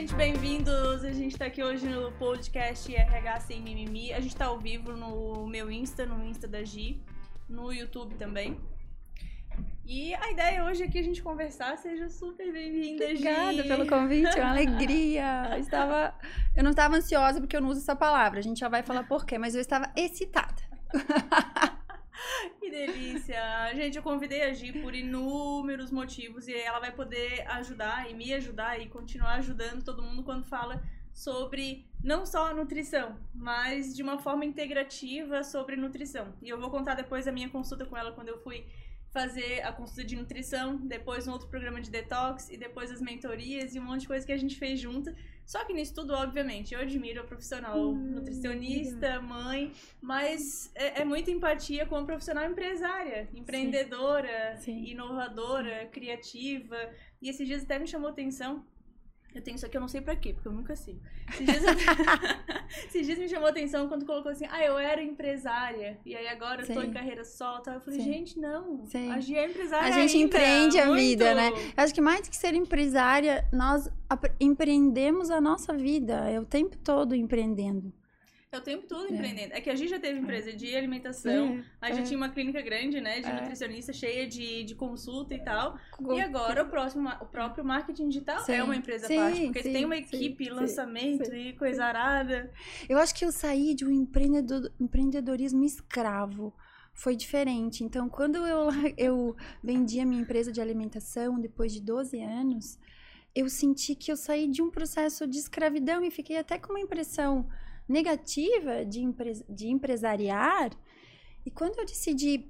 gente, bem-vindos. A gente tá aqui hoje no podcast RH Sem Mimimi. A gente tá ao vivo no meu Insta, no Insta da Gi, no YouTube também. E a ideia hoje é que a gente conversar. Seja super bem-vinda, Gi. Obrigada pelo convite, é uma alegria. Eu estava, eu não estava ansiosa porque eu não uso essa palavra. A gente já vai falar por quê, mas eu estava excitada. Que delícia! Gente, eu convidei a Gi por inúmeros motivos e ela vai poder ajudar e me ajudar e continuar ajudando todo mundo quando fala sobre não só a nutrição, mas de uma forma integrativa sobre nutrição. E eu vou contar depois a minha consulta com ela quando eu fui fazer a consulta de nutrição, depois um outro programa de detox e depois as mentorias e um monte de coisa que a gente fez junto. Só que nisso tudo, obviamente, eu admiro a profissional Hum, nutricionista, mãe, mas é, é muita empatia com a profissional empresária, empreendedora, Sim. inovadora, criativa. E esses dias até me chamou atenção. Eu tenho isso aqui, eu não sei pra quê, porque eu nunca sigo. Esses dias, esses dias me chamou atenção quando colocou assim, ah, eu era empresária, e aí agora eu tô em carreira solta. Eu falei, Sim. gente, não, Sim. a Gi é empresária A gente ainda, empreende a muito. vida, né? Eu acho que mais que ser empresária, nós empreendemos a nossa vida. É o tempo todo empreendendo. É o tempo todo É. empreendendo. É que a Gi já teve empresa de alimentação, aí já é. tinha uma clínica grande, né, de É. nutricionista, cheia de, de consulta e tal. E agora o, próximo, o próprio marketing digital Sim. é uma empresa Sim, parte, porque sim, tem uma equipe, lançamento e coisa arada. Eu acho que eu saí de um empreendedor- empreendedorismo escravo. Foi diferente. Então, quando eu, eu vendi a minha empresa de alimentação, depois de 12 anos, eu senti que eu saí de um processo de escravidão e fiquei até com uma impressão negativa de, empre- de empresariar. E quando eu decidi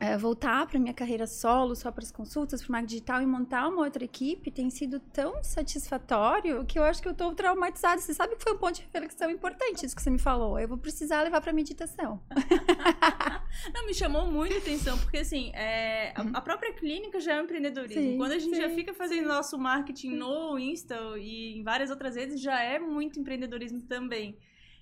eh, voltar para minha carreira solo, só para as consultas, para o marketing digital e montar uma outra equipe, tem sido tão satisfatório que eu acho que eu estou traumatizada. Você sabe que foi um ponto de reflexão importante isso que você me falou. Eu vou precisar levar para meditação. Não, me chamou muito atenção, porque assim, é, a, a própria clínica já é um empreendedorismo. Sim, Quando a gente já sim, fica fazendo nosso marketing no Insta e em várias outras redes, já é muito empreendedorismo também.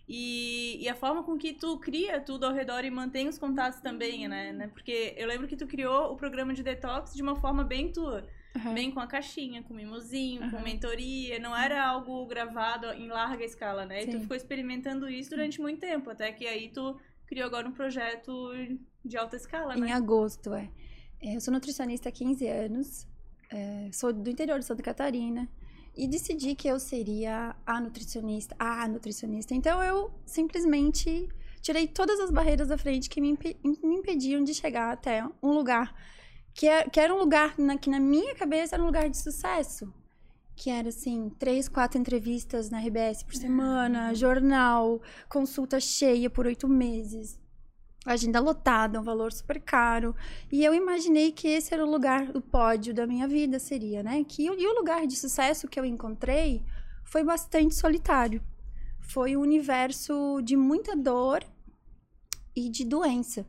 E, e a forma com que tu cria tudo ao redor e mantém os contatos também, né? né? Porque eu lembro que tu criou o programa de detox de uma forma bem tua. Bem com a caixinha, com mimosinho, com Aham. mentoria. Não era algo gravado em larga escala, né? E tu Sim. ficou experimentando isso durante muito tempo. Até que aí tu criou agora um projeto de alta escala, Em né? agosto, é. É, Eu sou nutricionista há 15 anos, é, sou do interior de Santa Catarina e decidi que eu seria a nutricionista, a nutricionista. Então eu simplesmente tirei todas as barreiras da frente que me, impe- me impediam de chegar até um lugar que, é- que era um lugar na- que na minha cabeça era um lugar de sucesso. Que era assim, três, quatro entrevistas na RBS por semana, jornal, consulta cheia por oito meses agenda lotada, um valor super caro. E eu imaginei que esse era o lugar, o pódio da minha vida seria, né? Que, e o lugar de sucesso que eu encontrei foi bastante solitário. Foi um universo de muita dor e de doença.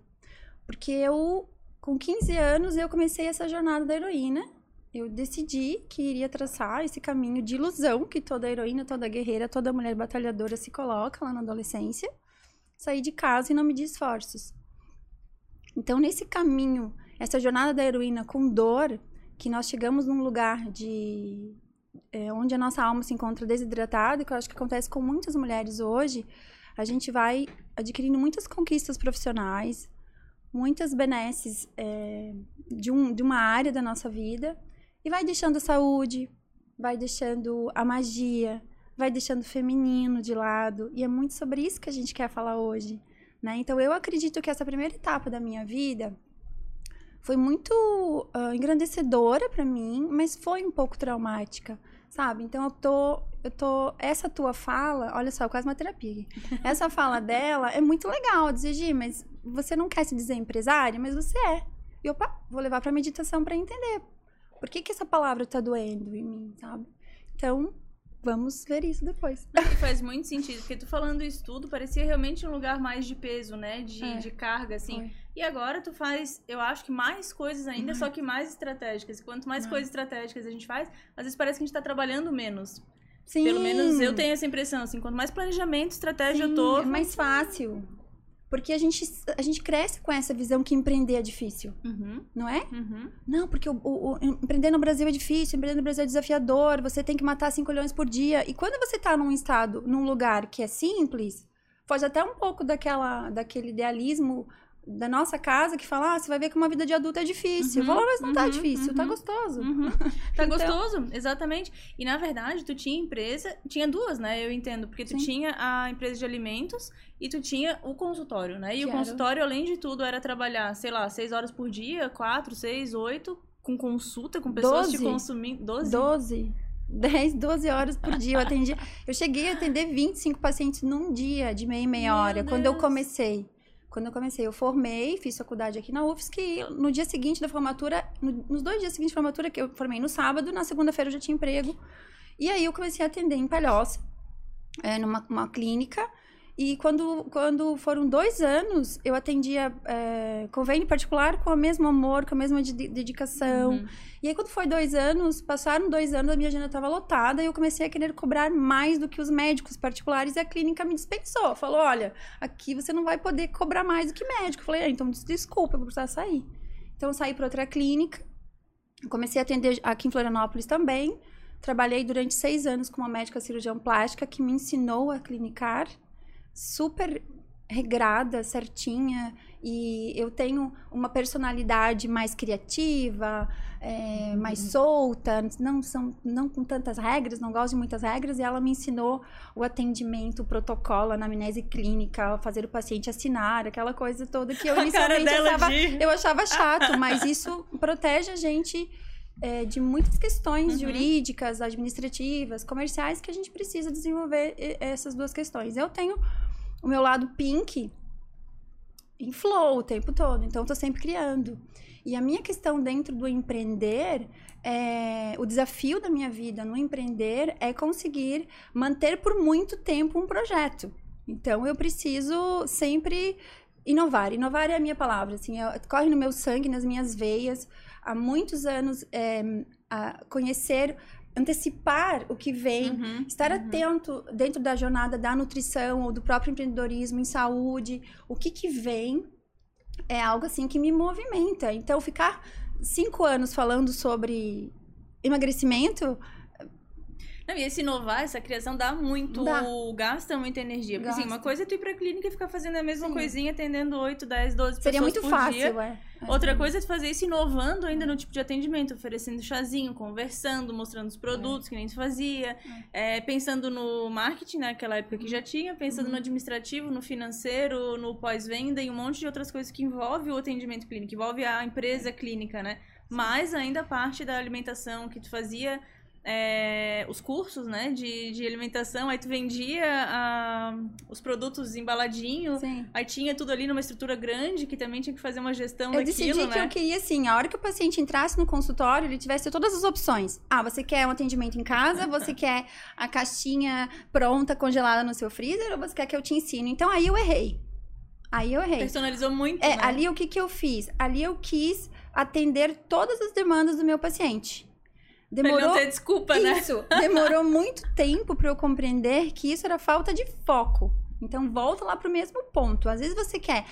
Porque eu, com 15 anos, eu comecei essa jornada da heroína. Eu decidi que iria traçar esse caminho de ilusão que toda heroína, toda guerreira, toda mulher batalhadora se coloca lá na adolescência sair de casa e não medir esforços. Então, nesse caminho, essa jornada da heroína com dor, que nós chegamos num lugar de é, onde a nossa alma se encontra desidratada, que eu acho que acontece com muitas mulheres hoje, a gente vai adquirindo muitas conquistas profissionais, muitas benesses é, de, um, de uma área da nossa vida, e vai deixando a saúde, vai deixando a magia, vai deixando o feminino de lado. E é muito sobre isso que a gente quer falar hoje. Né? Então, eu acredito que essa primeira etapa da minha vida foi muito ah, engrandecedora para mim, mas foi um pouco traumática, sabe? Então, eu tô, eu tô. Essa tua fala, olha só, quase uma terapia. Essa fala dela é muito legal, dizer, Gi, mas você não quer se dizer empresária, mas você é. E opa, vou levar pra meditação para entender. Por que, que essa palavra tá doendo em mim, sabe? Então, vamos ver isso depois. Não, e faz muito sentido, porque tu falando isso tudo, parecia realmente um lugar mais de peso, né? De, É. de carga, assim. Foi. E agora tu faz, eu acho que mais coisas ainda, só que mais estratégicas. Quanto mais É. coisas estratégicas a gente faz, às vezes parece que a gente tá trabalhando menos. Sim. Pelo menos eu tenho essa impressão, assim. Quanto mais planejamento, estratégia eu tô... É mais fácil. Porque a gente, a gente cresce com essa visão que empreender é difícil, Uhum, não é? uhum. Não, porque o, o- o- empreender no Brasil é difícil, empreender no Brasil é desafiador, você tem que matar 5 leões por dia. E quando você tá num estado, num lugar que é simples, foge até um pouco daquela, daquele idealismo da nossa casa que fala, ah, você vai ver que uma vida de adulto é difícil. Uhum, eu falo, mas não tá uhum, difícil, tá uhum. gostoso. Uhum. Tá Então- gostoso, exatamente. E na verdade, tu tinha empresa, tinha duas, né? Eu entendo, porque tu Sim. tinha a empresa de alimentos e tu tinha o consultório, né? E Que o consultório, além de tudo, era trabalhar, sei lá, seis horas por dia, quatro, seis, oito, com consulta, com pessoas te Doze. consumindo. Doze? 12, 10, 12 horas por dia eu atendia. Eu cheguei a atender 25 pacientes num dia, de meia em meia Meu hora, quando eu Deus. comecei. Quando eu comecei, eu formei, fiz faculdade aqui na UFSC e no dia seguinte da formatura, no- nos dois dias seguintes da formatura, que eu formei no sábado, na segunda-feira eu já tinha emprego. E aí eu comecei a atender em Palhoça, é, numa uma clínica. E quando, quando foram dois anos, eu atendia é, convênio particular com o mesmo amor, com a mesma de- dedicação. Uhum. E aí, quando foi dois anos, passaram dois anos, a minha agenda estava lotada e eu comecei a querer cobrar mais do que os médicos particulares e a clínica me dispensou. Falou: olha, aqui você não vai poder cobrar mais do que médico. Eu falei: ah, então des- desculpa, eu vou precisar sair. Então, eu saí para outra clínica, comecei a atender aqui em Florianópolis também. Trabalhei durante seis anos com uma médica cirurgião plástica que me ensinou a clinicar, super regrada, certinha, e eu tenho uma personalidade mais criativa, é, mais solta, não são não com tantas regras, não gosto de muitas regras, e ela me ensinou o atendimento, o protocolo, a anamnese clínica, fazer o paciente assinar, aquela coisa toda que eu inicialmente achava, de... eu achava chato, mas isso protege a gente é, de muitas questões Uhum. jurídicas, administrativas, comerciais que a gente precisa desenvolver essas duas questões. Eu tenho o meu lado pink em flow o tempo todo, então eu tô sempre criando. E a minha questão dentro do empreender, é, o desafio da minha vida no empreender é conseguir manter por muito tempo um projeto. Então eu preciso sempre inovar. Inovar é a minha palavra, assim, eu- corre no meu sangue, nas minhas veias. Há muitos anos, é, conhecer, antecipar o que vem, Uhum, Estar uhum. atento dentro da jornada da nutrição ou do próprio empreendedorismo em saúde, o que que vem é algo assim que me movimenta. Então, ficar cinco anos falando sobre emagrecimento, Não, e esse inovar, essa criação dá muito, Dá. gasta muita energia. Porque assim, Gasta. uma coisa é tu ir pra clínica e ficar fazendo a mesma Sim. coisinha, atendendo 8, 10, 12 seria pessoas muito por fácil, dia. é. É. Outra coisa é tu fazer isso inovando ainda no tipo de atendimento, oferecendo chazinho, conversando, mostrando os produtos que nem tu fazia, é, pensando no marketing, naquela época que já tinha, pensando Uhum. no administrativo, no financeiro, no pós-venda e um monte de outras coisas que envolve o atendimento clínico, envolve a empresa clínica, né? Mas ainda a parte da alimentação que tu fazia é, os cursos, né, de, de alimentação, aí tu vendia ah, os produtos embaladinhos, aí tinha tudo ali numa estrutura grande que também tinha que fazer uma gestão Eu daquilo, decidi que né? eu queria, assim, a hora que o paciente entrasse no consultório, ele tivesse todas as opções. Ah, você quer um atendimento em casa, você quer a caixinha pronta, congelada no seu freezer, ou você quer que eu te ensine? Então, aí eu errei. Aí eu errei. Personalizou muito, É, né? ali o que, que eu fiz? Ali eu quis atender todas as demandas do meu paciente. Pra Demorou não ter desculpa, né? isso. Demorou muito tempo para eu compreender que isso era falta de foco. Então volta lá pro mesmo ponto. Às vezes você quer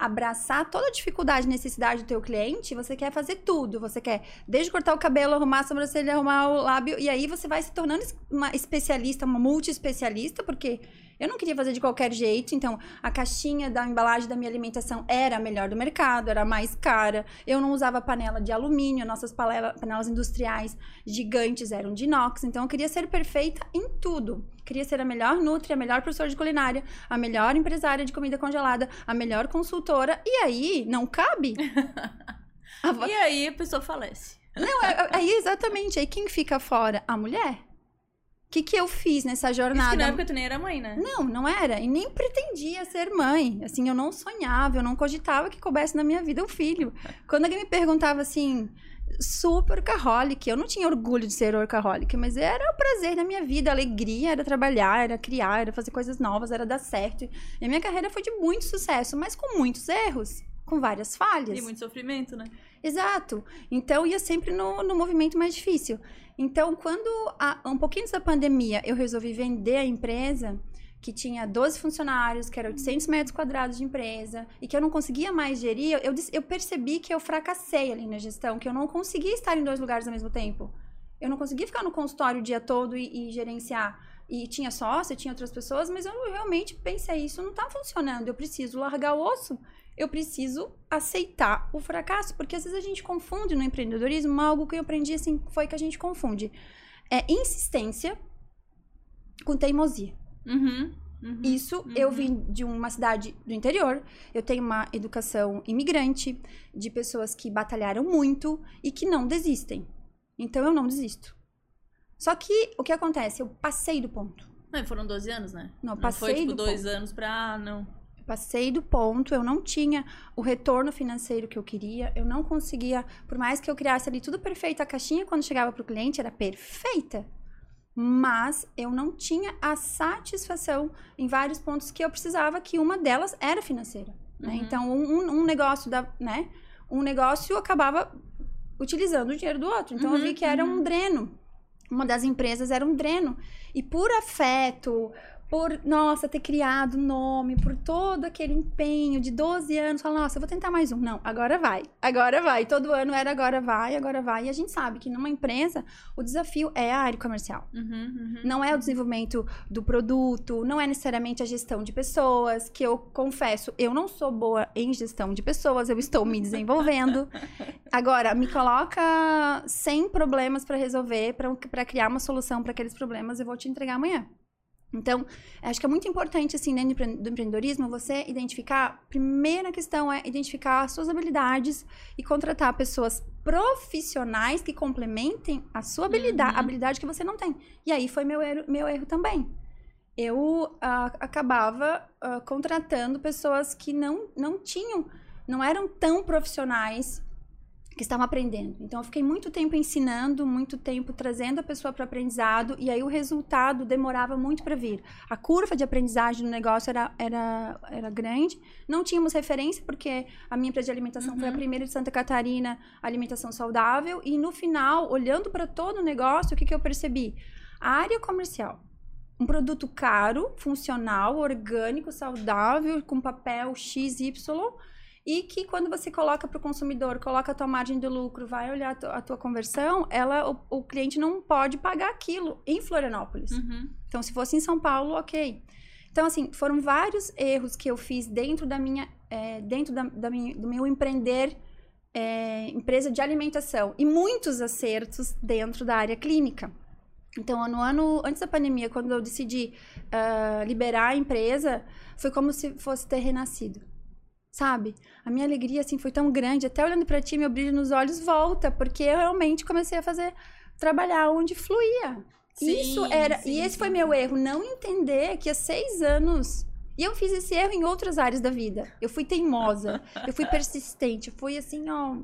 abraçar toda a dificuldade e necessidade do teu cliente, você quer fazer tudo. Você quer desde cortar o cabelo, arrumar a sobrancelha, arrumar o lábio, e aí você vai se tornando uma especialista, uma multi-especialista, porque eu não queria fazer de qualquer jeito, então a caixinha da embalagem da minha alimentação era a melhor do mercado, era a mais cara. Eu não usava panela de alumínio, nossas panela- panelas industriais gigantes eram de inox, então eu queria ser perfeita em tudo. Queria ser a melhor nutri, a melhor professora de culinária, a melhor empresária de comida congelada, a melhor consultora. E aí, não cabe? E aí a pessoa falece. Não, é- é- aí exatamente. Aí quem fica fora? A mulher. O que, que eu fiz nessa Isso que jornada? na época tu nem era mãe, né? Não, não era. E nem pretendia ser mãe. Assim, eu não sonhava, eu não cogitava que coubesse na minha vida um filho. Quando alguém me perguntava assim, super workaholic, eu não tinha orgulho de ser workaholic, mas era o prazer da minha vida, a alegria era trabalhar, era criar, era fazer coisas novas, era dar certo. E a minha carreira foi de muito sucesso, mas com muitos erros, com várias falhas. E muito sofrimento, né? Exato. Então ia sempre no, no movimento mais difícil. Então, quando a- um pouquinho antes da pandemia eu resolvi vender a empresa, que tinha 12 funcionários, que era 800 metros quadrados de empresa, e que eu não conseguia mais gerir, eu, eu percebi que eu fracassei ali na gestão, que eu não conseguia estar em dois lugares ao mesmo tempo. Eu não conseguia ficar no consultório o dia todo e, e gerenciar. E tinha sócio, tinha outras pessoas, mas eu realmente pensei, isso não tá funcionando, eu preciso largar o osso eu preciso aceitar o fracasso, porque às vezes a gente confunde no empreendedorismo algo que eu aprendi assim, foi que a gente confunde. É insistência com teimosia. Uhum, uhum, Isso uhum. eu vim de uma cidade do interior, eu tenho uma educação imigrante, de pessoas que batalharam muito e que não desistem. Então eu não desisto. Só que o que acontece? Eu passei do ponto. Não, foram 12 anos, né? Não, Não passei foi tipo do dois ponto. anos pra. ah, Passei do ponto, eu não tinha o retorno financeiro que eu queria, eu não conseguia, por mais que eu criasse ali tudo perfeito, a caixinha quando chegava para o cliente era perfeita, mas eu não tinha a satisfação em vários pontos que eu precisava, que uma delas era financeira. Né? Uhum. Então, um, um negócio da, né? Um negócio acabava utilizando o dinheiro do outro. Então, eu Uhum, vi que era um uhum. dreno. Uma das empresas era um dreno. E por afeto, por, nossa, ter criado o nome, por todo aquele empenho de 12 anos, falar, nossa, eu vou tentar mais um. Não, agora vai, agora vai. Todo ano era agora vai, agora vai. E a gente sabe que numa empresa, o desafio é a área comercial. Uhum, uhum. Não é o desenvolvimento do produto, não é necessariamente a gestão de pessoas, que eu confesso, eu não sou boa em gestão de pessoas, eu estou me desenvolvendo. Agora, me coloca 100 problemas para resolver, para criar uma solução para aqueles problemas, eu vou te entregar amanhã. Então, acho que é muito importante, assim, dentro do empre- do empreendedorismo, você identificar. Primeira questão é identificar as suas habilidades e contratar pessoas profissionais que complementem a sua habilidade, Uhum. habilidade que você não tem. E aí foi meu erro, meu erro também. Eu ah, acabava ah, contratando pessoas que não, não tinham, não eram tão profissionais que estavam aprendendo. Então, eu fiquei muito tempo ensinando, muito tempo trazendo a pessoa para o aprendizado, e aí o resultado demorava muito para vir. A curva de aprendizagem do negócio era, era, era grande, não tínhamos referência, porque a minha empresa de alimentação foi a Uhum. primeira de Santa Catarina, alimentação saudável, e no final, olhando para todo o negócio, o que, que eu percebi? A área comercial. Um produto caro, funcional, orgânico, saudável, com papel XY, e que quando você coloca para o consumidor, coloca a tua margem de lucro, vai olhar a tua, conversão, ela, o, o cliente não pode pagar aquilo em Florianópolis. Uhum. Então, se fosse em São Paulo, ok. Então, assim, foram vários erros que eu fiz dentro da minha, é, dentro da, da minha- do meu empreender é, empresa de alimentação e muitos acertos dentro da área clínica. Então, no ano antes da pandemia, quando eu decidi ah, liberar a empresa, foi como se fosse ter renascido. Sabe? A minha alegria assim foi tão grande, até olhando pra ti, meu brilho nos olhos volta, porque eu realmente comecei a fazer trabalhar onde fluía. Sim, Isso era. sim, e esse sim, foi meu erro, não entender que há seis anos. E eu fiz esse erro em outras áreas da vida. Eu fui teimosa, eu fui persistente, eu fui assim, ó.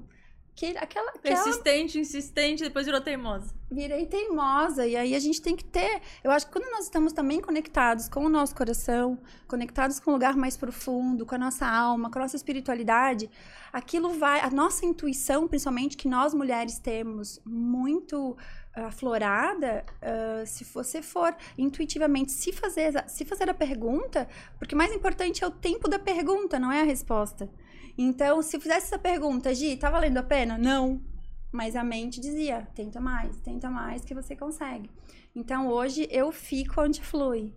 Que, aquela, aquela Persistente, insistente, depois virou teimosa. virei teimosa. E aí a gente tem que ter. Eu acho que quando nós estamos também conectados com o nosso coração, conectados com um lugar mais profundo, com a nossa alma, com a nossa espiritualidade, aquilo vai. A nossa intuição, principalmente, que nós mulheres temos muito ah, aflorada, ah, se você for intuitivamente se fazer, se fazer a pergunta, porque o mais importante é o tempo da pergunta, não é a resposta. Então, se eu fizesse essa pergunta, Gi, tá valendo a pena? Não. Mas a mente dizia: tenta mais, tenta mais que você consegue. Então hoje eu fico onde flui.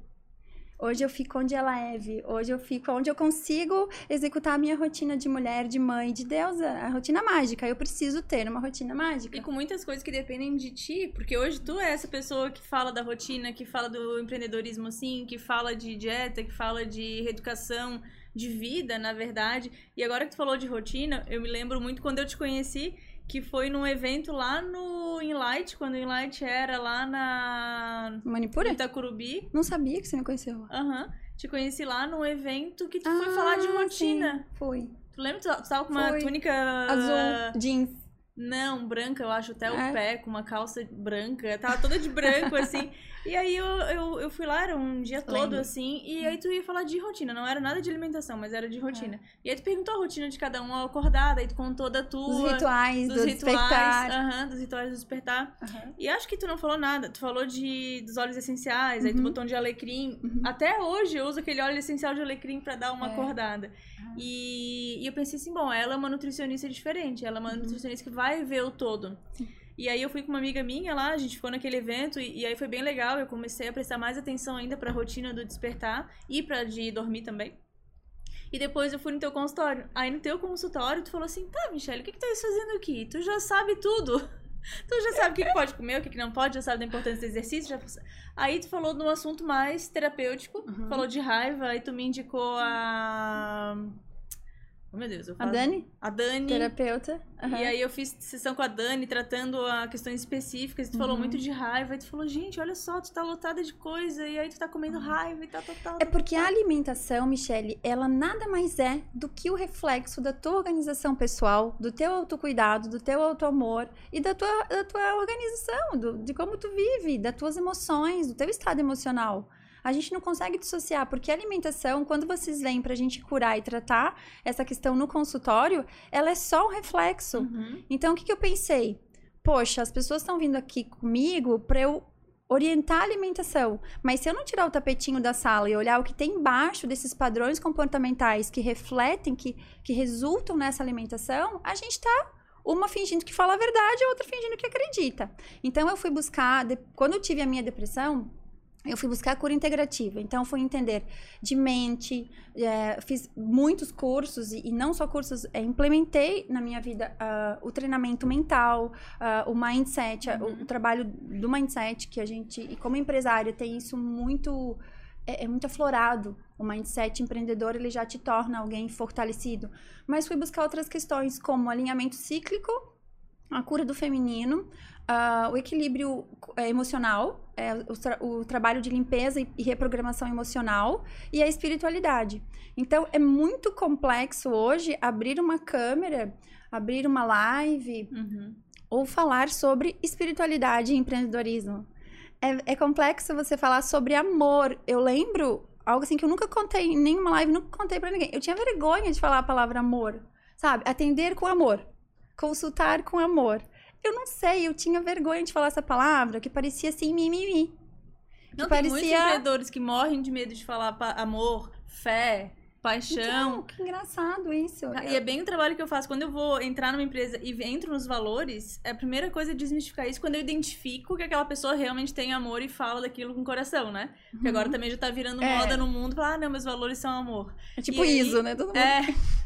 Hoje eu fico onde é leve. Hoje eu fico onde eu consigo executar a minha rotina de mulher, de mãe, de deusa, a rotina mágica. Eu preciso ter uma rotina mágica. E com muitas coisas que dependem de ti, porque hoje tu é essa pessoa que fala da rotina, que fala do empreendedorismo assim, que fala de dieta, que fala de reeducação, de vida, na verdade. E agora que tu falou de rotina, eu me lembro muito quando eu te conheci, que foi num evento lá no Inlight, quando o Inlight era lá na Manipura? Itacurubi. Não sabia que você me conheceu. Aham. Te conheci lá num evento que tu foi Ah, falar de sim, rotina. Fui. Tu lembra? Tu tu tava com uma Foi. túnica Azul, jeans. Não, branca, eu acho, até o É? pé, com uma calça branca. Tava toda de branco, assim. E aí eu, eu, eu fui lá, era um dia todo, Lembro. assim. E aí tu ia falar de rotina. Não era nada de alimentação, mas era de rotina. E aí tu perguntou a rotina de cada um ao acordar, aí tu contou da tua. Os rituais dos do rituais. despertar. aham, dos rituais do despertar. Aham. E acho que tu não falou nada. Tu falou de, dos óleos essenciais, aí tu Uhum. botou um de alecrim. Uhum. Até hoje eu uso aquele óleo essencial de alecrim pra dar uma É. acordada. E, e eu pensei assim, bom, ela é uma nutricionista diferente. Ela é uma Uhum. nutricionista que vai ver o todo. E aí eu fui com uma amiga minha lá, a gente ficou naquele evento e, e aí foi bem legal. Eu comecei a prestar mais atenção ainda pra rotina do despertar e pra de dormir também. E depois eu fui no teu consultório. Aí no teu consultório tu falou assim, tá, Michelle, o que que tu tá fazendo aqui? Tu já sabe tudo. Tu já sabe o que, que pode comer, o que, que não pode, já sabe da importância do exercício. Já... Aí tu falou de um assunto mais terapêutico, Uhum. falou de raiva, aí tu me indicou a. Oh meu Deus, eu A falo. Dani, A Dani. terapeuta. aham. E aí eu fiz sessão com a Dani, tratando a questões específicas. E tu falou Uhum. muito de raiva. E tu falou, gente, olha só, tu tá lotada de coisa. E aí tu tá comendo raiva e tá total. É porque a alimentação, Michele, ela nada mais é do que o reflexo da tua organização pessoal, do teu autocuidado, do teu autoamor e da tua, da tua organização, do- de como tu vive, das tuas emoções, do teu estado emocional. A gente não consegue dissociar, porque a alimentação, quando vocês vêm pra gente curar e tratar essa questão no consultório, ela é só um reflexo. Uhum. Então, o que, que eu pensei? Poxa, as pessoas estão vindo aqui comigo para eu orientar a alimentação. Mas se eu não tirar o tapetinho da sala e olhar o que tem embaixo desses padrões comportamentais que refletem, que, que resultam nessa alimentação, a gente tá uma fingindo que fala a verdade, a outra fingindo que acredita. Então, eu fui buscar, quando eu tive a minha depressão, eu fui buscar a cura integrativa. Então, fui entender de mente, é, fiz muitos cursos, e, e não só cursos, é, implementei na minha vida ah, o treinamento mental, ah, o mindset, ah, o, Uhum. o trabalho do mindset, que a gente, e como empresária, tem isso muito. É, é muito aflorado. O mindset empreendedor ele já te torna alguém fortalecido. Mas fui buscar outras questões, como alinhamento cíclico, a cura do feminino, ah, o equilíbrio eh, emocional, eh, o, tra- o trabalho de limpeza e, e reprogramação emocional e a espiritualidade. Então, é muito complexo hoje abrir uma câmera, abrir uma live Uhum. ou falar sobre espiritualidade e empreendedorismo. É, é complexo você falar sobre amor. Eu lembro algo assim que eu nunca contei em nenhuma live, nunca contei pra ninguém. Eu tinha vergonha de falar a palavra amor, sabe? Atender com amor, consultar com amor. Eu não sei, eu tinha vergonha de falar essa palavra que parecia assim mimimi. Não, que tem muitos parecia empreendedores que morrem de medo de falar amor, fé, paixão. Então, que engraçado isso. E é bem o trabalho que eu faço. Quando eu vou entrar numa empresa e entro nos valores, a primeira coisa é desmistificar isso quando eu identifico que aquela pessoa realmente tem amor e fala daquilo com coração, né? Porque agora também já tá virando Uhum. É. moda no mundo. Falar, ah, não, meus valores são amor. É tipo e aí- ISO, né? Todo mundo... É.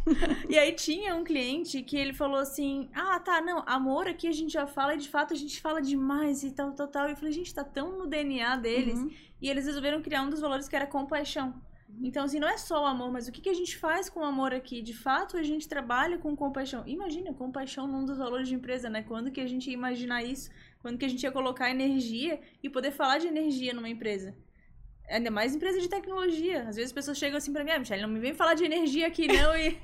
e aí tinha um cliente que ele falou assim: Ah, tá, não, amor aqui a gente já fala e de fato a gente fala demais e tal, tal, tal. E eu falei, gente, tá tão no DNA deles. Uhum. E eles resolveram criar um dos valores que era compaixão. Então, assim, não é só o amor, mas o que, que a gente faz com o amor aqui? De fato, a gente trabalha com compaixão. Imagina, compaixão num dos valores de empresa, né? Quando que a gente ia imaginar isso? Quando que a gente ia colocar energia e poder falar de energia numa empresa? Ainda mais empresa de tecnologia. Às vezes as pessoas chegam assim pra mim, ah, Michelle, não me vem falar de energia aqui, não. E,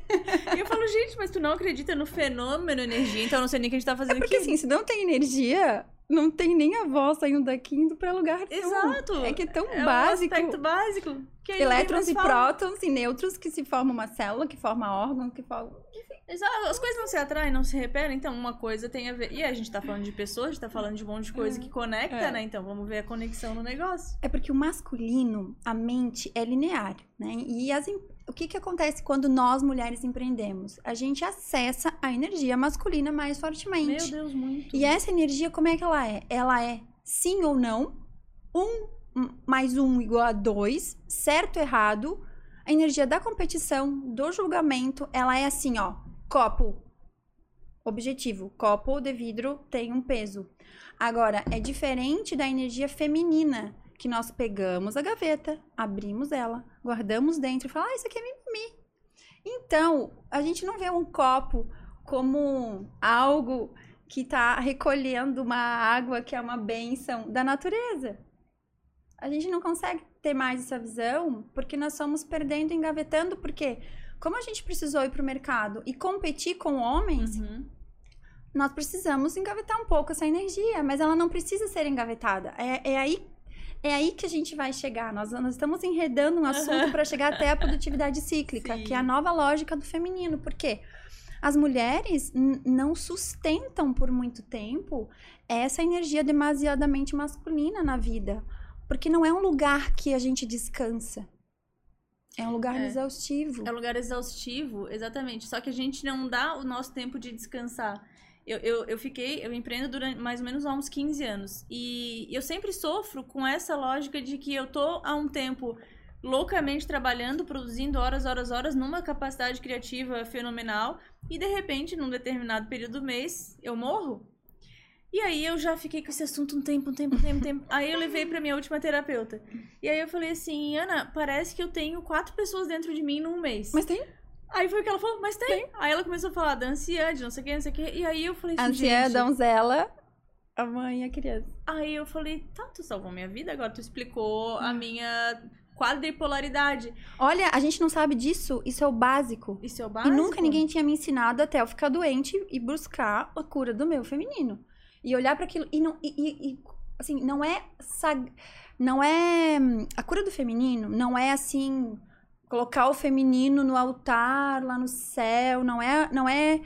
e eu falo, gente, mas tu não acredita no fenômeno energia, então eu não sei nem o que a gente tá fazendo Porque aqui. assim, se não tem energia, não tem nem a voz saindo daqui indo pra lugar nenhum. Exato. É que é tão É básico. um aspecto básico. Que Elétrons e prótons e nêutrons que se formam uma célula, que forma órgão, que forma... Exato, as coisas não se atraem, não se repetem, então uma coisa tem a ver. E a gente tá falando de pessoas, a gente tá falando de um monte de coisa que conecta, É. né? Então vamos ver a conexão no negócio. É porque o masculino, a mente é linear, né? E as o que que acontece quando nós mulheres empreendemos? A gente acessa a energia masculina mais fortemente. Meu Deus, muito. E essa energia, como é que ela é? Ela é sim ou não, um mais um igual a dois, certo ou errado. A energia da competição, do julgamento, ela é assim, ó, copo. Objetivo, copo de vidro tem um peso. Agora, é diferente da energia feminina, que nós pegamos a gaveta, abrimos ela, guardamos dentro e falamos, ah, isso aqui é mimimi. Então, a gente não vê um copo como algo que está recolhendo uma água que é uma bênção da natureza. A gente não consegue ter mais essa visão porque nós somos perdendo, engavetando, porque como a gente precisou ir para o mercado e competir com homens, Uhum. nós precisamos engavetar um pouco essa energia, mas ela não precisa ser engavetada. É, é aí é aí que a gente vai chegar. Nós, nós estamos enredando um assunto para chegar até a produtividade cíclica, Sim. que é a nova lógica do feminino. Por quê? As mulheres não sustentam por muito tempo essa energia demasiadamente masculina na vida. Porque não é um lugar que a gente descansa. É um lugar É. exaustivo. É um lugar exaustivo, exatamente. Só que a gente não dá o nosso tempo de descansar. Eu, eu, eu fiquei, eu empreendo durante mais ou menos há uns 15 anos. E eu sempre sofro com essa lógica de que eu tô há um tempo loucamente trabalhando, produzindo horas, horas, horas, numa capacidade criativa fenomenal. E de repente, num determinado período do mês, eu morro. E aí eu já fiquei com esse assunto um tempo, um tempo, um tempo, um tempo. Aí eu levei pra minha última terapeuta. E aí eu falei assim, Ana, parece que eu tenho quatro pessoas dentro de mim num mês. Mas tem Aí foi o que ela falou, mas tem. Aí ela começou a falar da ansiedade, não sei o que, não sei o que. E aí eu falei assim, ansiedade, a gente... donzela, a mãe e a criança. Aí eu falei, tá, tu salvou minha vida, agora tu explicou Hum. a minha quadripolaridade. Olha, a gente não sabe disso, isso é o básico. Isso é o básico? E nunca ninguém tinha me ensinado até eu ficar doente e buscar a cura do meu feminino. E olhar para aquilo. E não. E, e- e, assim, não é. sag- Não é. A cura do feminino não é assim. Colocar o feminino no altar, lá no céu. Não é. Não é.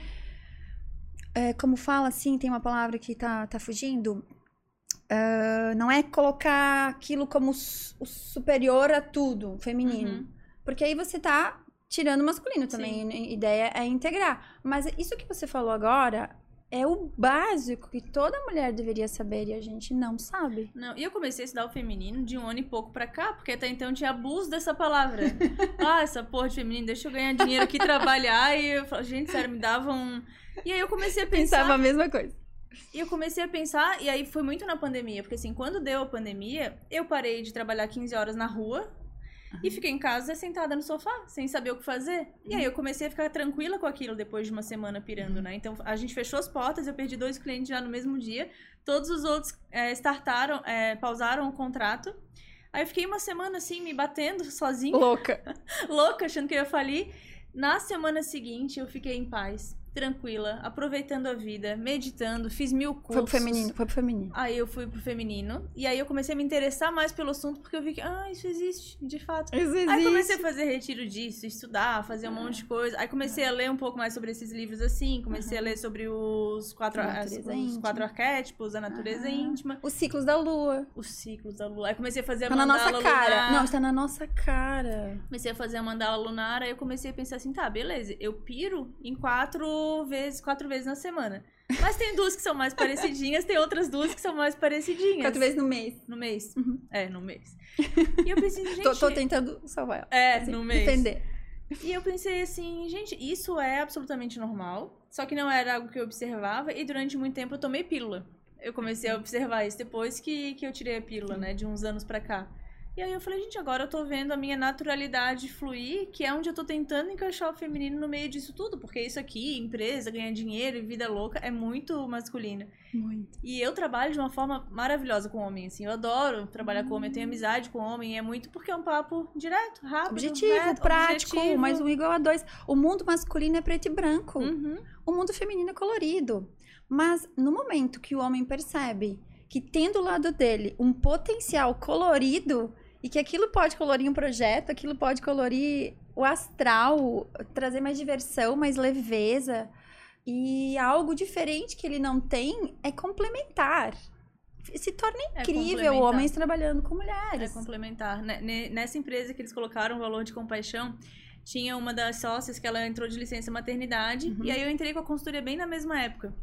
é, como fala assim, tem uma palavra que tá, tá fugindo. Ah, não é colocar aquilo como o superior a tudo, feminino. Uhum. Porque aí você tá tirando o masculino também. A ideia é integrar. Mas isso que você falou agora é o básico que toda mulher deveria saber e a gente não sabe. Não, e eu comecei a estudar o feminino de um ano e pouco pra cá, porque até então tinha abuso dessa palavra. ah, essa porra de feminino, deixa eu ganhar dinheiro aqui, trabalhar. E eu falo, gente, sério, me davam. Um... E aí eu comecei a pensar. a mesma coisa. E eu comecei a pensar, e aí foi muito na pandemia, porque assim, quando deu a pandemia, eu parei de trabalhar 15 horas na rua e fiquei em casa sentada no sofá, sem saber o que fazer. E aí eu comecei a ficar tranquila com aquilo depois de uma semana pirando, né? Então a gente fechou as portas, eu perdi dois clientes já no mesmo dia, todos os outros é, startaram, é, pausaram o contrato. Aí eu fiquei uma semana assim, me batendo sozinha Louca. louca, achando que eu ia falir. Na semana seguinte, eu fiquei em paz, tranquila, aproveitando a vida, meditando, fiz mil cursos. Foi pro feminino, foi pro feminino. Aí eu fui pro feminino. E aí eu comecei a me interessar mais pelo assunto, porque eu vi que, ah, isso existe, de fato. Aí comecei a fazer retiro disso, estudar, fazer um monte de coisa. Aí comecei a ler um pouco mais sobre esses livros assim. Comecei a ler sobre os quatro, A os quatro arquétipos, a natureza íntima, Os ciclos da lua. os ciclos da lua. Aí comecei a fazer a Tá na mandala nossa cara. lunar. Não, está na nossa cara. Comecei a fazer a mandala lunar, aí eu comecei a pensar assim, tá, beleza, eu piro em quatro vezes, quatro vezes na semana. Mas tem duas que são mais parecidinhas, tem outras duas que são mais parecidinhas. Quatro vezes no mês. No mês. Uhum. É, no mês. E eu pensei, gente... Tô, tô tentando salvar ela. É, assim, no mês. Defender. E eu pensei assim, gente, isso é absolutamente normal. Só que não era algo que eu observava. E durante muito tempo eu tomei pílula. Eu comecei a observar isso depois que, que eu tirei a pílula, né? De uns anos pra cá. E aí eu falei, gente, agora eu tô vendo a minha naturalidade fluir, que é onde eu tô tentando encaixar o feminino no meio disso tudo. Porque isso aqui, empresa, ganhar dinheiro e vida louca, é muito masculino. Muito. E eu trabalho de uma forma maravilhosa com homem, assim. Eu adoro trabalhar com homem, eu tenho amizade com homem. É muito porque é um papo direto, rápido. Objetivo, reto, prático, objetivo. mas um igual a dois. O mundo masculino é preto e branco. Uhum. O mundo feminino é colorido. Mas no momento que o homem percebe que tem do lado dele um potencial colorido e que aquilo pode colorir um projeto, aquilo pode colorir o astral, trazer mais diversão, mais leveza e algo diferente que ele não tem é complementar. Se torna É incrível complementar. homens trabalhando com É mulheres. complementar. Ne- ne- Nessa empresa que eles colocaram o valor de compaixão, tinha uma das sócias que ela entrou de licença maternidade. Uhum. E aí eu entrei com a consultoria bem na mesma época.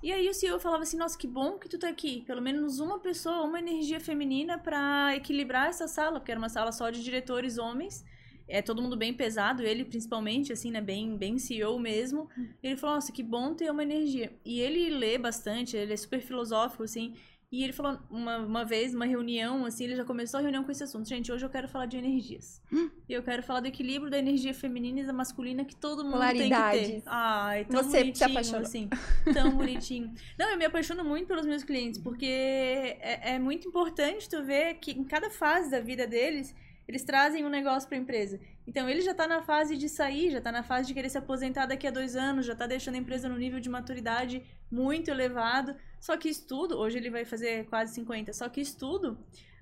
E aí o CEO falava assim, nossa, que bom que tu tá aqui. Pelo menos uma pessoa, uma energia feminina pra equilibrar essa sala, porque era uma sala só de diretores homens. É todo mundo bem pesado, ele principalmente, assim, né? Bem, bem CEO mesmo. Ele falou, nossa, que bom ter uma energia. E ele lê bastante, ele é super filosófico, assim. E ele falou uma, uma vez, uma reunião, assim, ele já começou a reunião com esse assunto. Gente, hoje eu quero falar de energias. Hum. E eu quero falar do equilíbrio da energia feminina e da masculina que todo mundo tem que ter. Ai, tão Você se bonitinho, apaixonou. assim. Tão bonitinho. Não, eu me apaixono muito pelos meus clientes, porque é, é muito importante tu ver que em cada fase da vida deles, eles trazem um negócio pra empresa. Então ele já tá na fase de sair, já tá na fase de querer se aposentar daqui a dois anos, já tá deixando a empresa no nível de maturidade muito elevado. Só que estudo, hoje ele vai fazer quase 50, só que estudo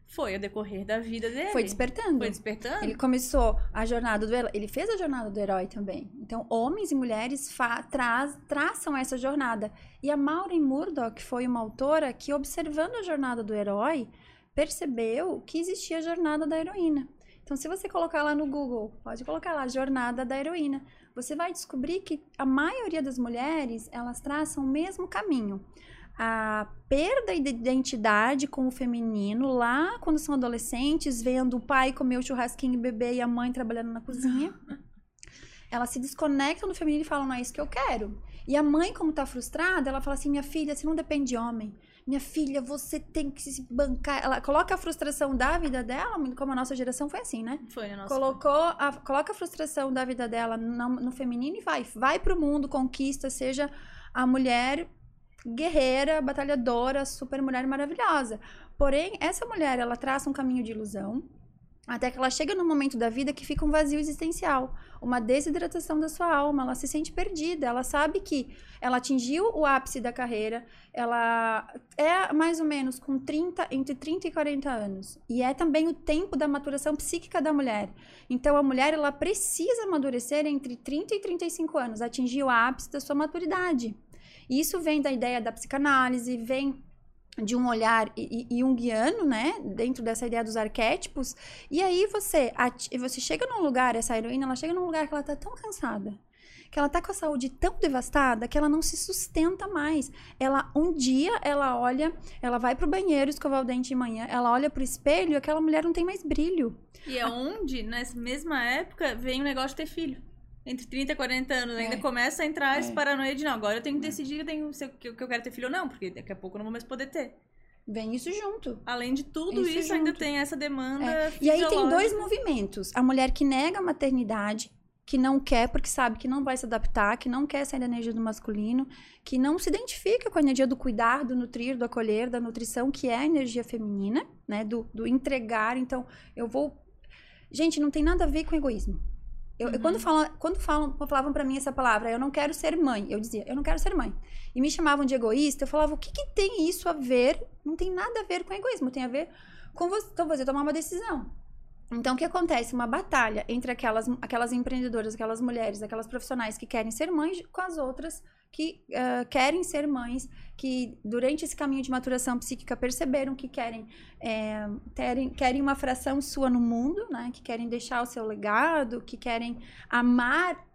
foi ao decorrer da vida dele. Foi despertando. Foi despertando. Ele começou a jornada do herói. Ele fez a jornada do herói também. Então, homens e mulheres tra traçam essa jornada. E a Maureen Murdoch foi uma autora que, observando a jornada do herói, percebeu que existia a jornada da heroína. Então, se você colocar lá no Google, pode colocar lá jornada da heroína, você vai descobrir que a maioria das mulheres elas traçam o mesmo caminho a perda de identidade com o feminino lá quando são adolescentes, vendo o pai comer o churrasquinho e bebê e a mãe trabalhando na cozinha. Elas se desconectam do feminino e falam, não é isso que eu quero. E a mãe, como tá frustrada, ela fala assim: minha filha, você não depende de homem. Minha filha, você tem que se bancar. Ela coloca a frustração da vida dela, como a nossa geração foi assim, né? Foi a nossa. Colocou a, coloca a frustração da vida dela no, no feminino e vai. Vai pro mundo, conquista, seja a mulher guerreira, batalhadora, super mulher maravilhosa. Porém, essa mulher, ela traça um caminho de ilusão, até que ela chega num momento da vida que fica um vazio existencial, uma desidratação da sua alma, ela se sente perdida, ela sabe que ela atingiu o ápice da carreira, ela é mais ou menos com 30, entre 30 e 40 anos, e é também o tempo da maturação psíquica da mulher. Então a mulher ela precisa amadurecer entre 30 e 35 anos, atingir o ápice da sua maturidade. Isso vem da ideia da psicanálise, vem de um olhar junguiano, né, dentro dessa ideia dos arquétipos, e aí você, você chega num lugar, essa heroína, ela chega num lugar que ela tá tão cansada, que ela tá com a saúde tão devastada que ela não se sustenta mais. Ela um dia ela olha, ela vai pro banheiro escovar o dente de manhã, ela olha pro espelho e aquela mulher não tem mais brilho. E é onde, nessa mesma época, vem o negócio de ter filho entre 30 e 40 anos, ainda é. começa a entrar é. esse paranoia de não, agora eu tenho que é. decidir que eu, tenho, que eu quero ter filho ou não, porque daqui a pouco eu não vou mais poder ter. Vem isso junto. Além de tudo isso, isso ainda tem essa demanda. É. E aí tem dois movimentos. A mulher que nega a maternidade, que não quer porque sabe que não vai se adaptar, que não quer sair da energia do masculino, que não se identifica com a energia do cuidar, do nutrir, do acolher, da nutrição, que é a energia feminina, né? Do, do entregar. Então, eu vou. Gente, não tem nada a ver com egoísmo. Eu, uhum. quando, falam, quando falam, falavam para mim essa palavra, eu não quero ser mãe, eu dizia, eu não quero ser mãe. E me chamavam de egoísta, eu falava, o que, que tem isso a ver? Não tem nada a ver com egoísmo, tem a ver com você, então você tomar uma decisão. Então, o que acontece? Uma batalha entre aquelas, aquelas empreendedoras, aquelas mulheres, aquelas profissionais que querem ser mães com as outras que uh, querem ser mães, que durante esse caminho de maturação psíquica perceberam que querem, é, terem, querem uma fração sua no mundo, né? Que querem deixar o seu legado, que querem amar,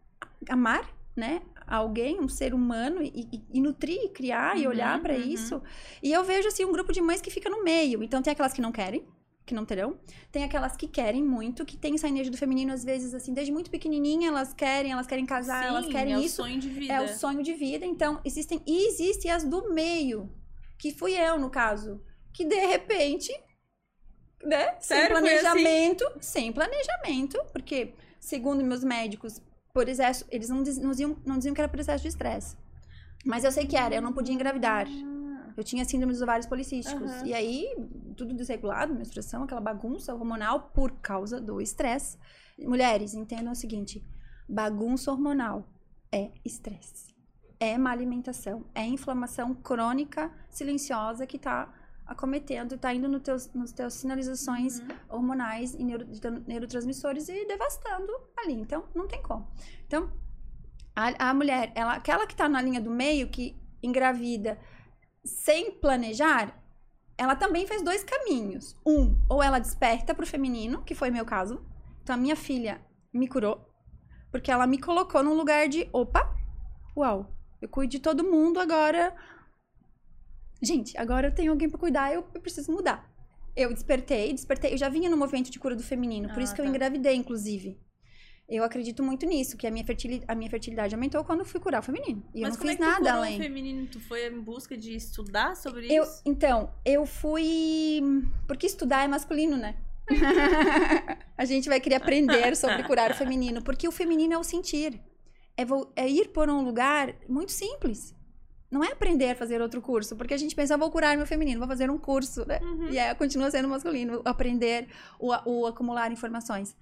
amar, né? Alguém, um ser humano, e, e, e nutrir, criar uhum, e olhar para uhum. isso. E eu vejo assim um grupo de mães que fica no meio. Então tem aquelas que não querem, que não terão. Tem aquelas que querem muito, que tem essa energia do feminino, às vezes, assim, desde muito pequenininha, elas querem, elas querem casar, Sim, elas querem é isso. É o sonho de vida. É o sonho de vida. Então, existem. E existem as do meio, que fui eu, no caso, que de repente. Né? Sério? Sem planejamento. Assim? Sem planejamento, porque, segundo meus médicos, por excesso, eles não, diziam, não diziam que era por excesso de estresse. Mas eu sei que era, eu não podia engravidar. Eu tinha síndrome dos ovários policísticos. Uhum. E aí, tudo desregulado, menstruação, aquela bagunça hormonal por causa do estresse. Mulheres, entendam o seguinte: bagunça hormonal é estresse. É má alimentação. É inflamação crônica, silenciosa que está acometendo, está indo no teus, nos teus sinalizações uhum. hormonais e neuro, neurotransmissores e devastando ali. Então, não tem como. Então, a, a mulher, ela, aquela que está na linha do meio, que engravida sem planejar, ela também fez dois caminhos. Um, ou ela desperta pro feminino, que foi meu caso. Então a minha filha me curou, porque ela me colocou num lugar de, opa, uau, eu cuido de todo mundo agora. Gente, agora eu tenho alguém para cuidar, eu, eu, preciso mudar. Eu despertei, despertei, eu já vinha no movimento de cura do feminino, por ah, isso que tá. eu engravidei, inclusive. Eu acredito muito nisso, que a minha, fertilidade, a minha fertilidade aumentou quando eu fui curar o feminino. E Mas eu não fiz é nada tu além. O feminino, tu foi em busca de estudar sobre eu, isso? Então, eu fui. Porque estudar é masculino, né? a gente vai querer aprender sobre curar o feminino, porque o feminino é o sentir. É, é ir por um lugar muito simples. Não é aprender a fazer outro curso, porque a gente pensa, vou curar meu feminino, vou fazer um curso, né? Uhum. E aí continua sendo masculino, aprender o, o acumular informações.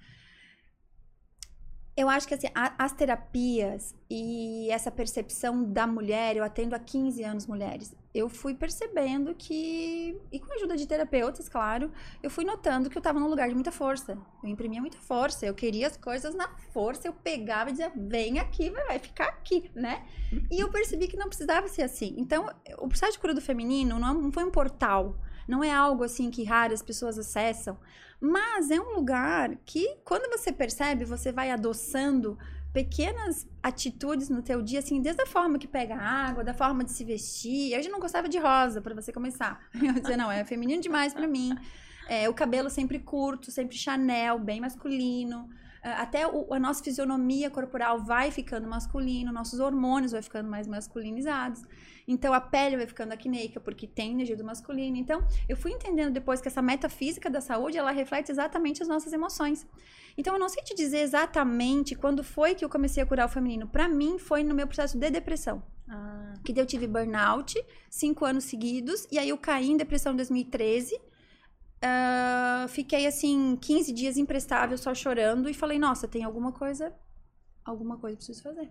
Eu acho que assim, a- as terapias e essa percepção da mulher, eu atendo há 15 anos mulheres, eu fui percebendo que, e com a ajuda de terapeutas, claro, eu fui notando que eu estava num lugar de muita força. Eu imprimia muita força, eu queria as coisas na força, eu pegava e dizia, vem aqui, vai, ficar aqui, né? E eu percebi que não precisava ser assim. Então, o processo de cura do feminino não, é- não foi um portal, não é algo assim que raras pessoas acessam, mas é um lugar que, quando você percebe, você vai adoçando pequenas atitudes no teu dia, assim, desde a forma que pega água, da forma de se vestir. Eu já não gostava de rosa, para você começar. Eu dizer, não, é feminino demais para mim. É, o cabelo sempre curto, sempre Chanel, bem masculino. Ah, Até o- a nossa fisionomia corporal vai ficando masculino, nossos hormônios vai ficando mais masculinizados. Então a pele vai ficando acneica porque tem energia do masculino. Então eu fui entendendo depois que essa metafísica da saúde ela reflete exatamente as nossas emoções. Então eu não sei te dizer exatamente quando foi que eu comecei a curar o feminino. Para mim foi no meu processo de depressão Ah, que eu tive burnout cinco anos seguidos, e aí eu caí em depressão em 2013. Ah, fiquei assim 15 dias imprestável, só chorando, e falei, nossa, tem alguma coisa, alguma coisa preciso fazer.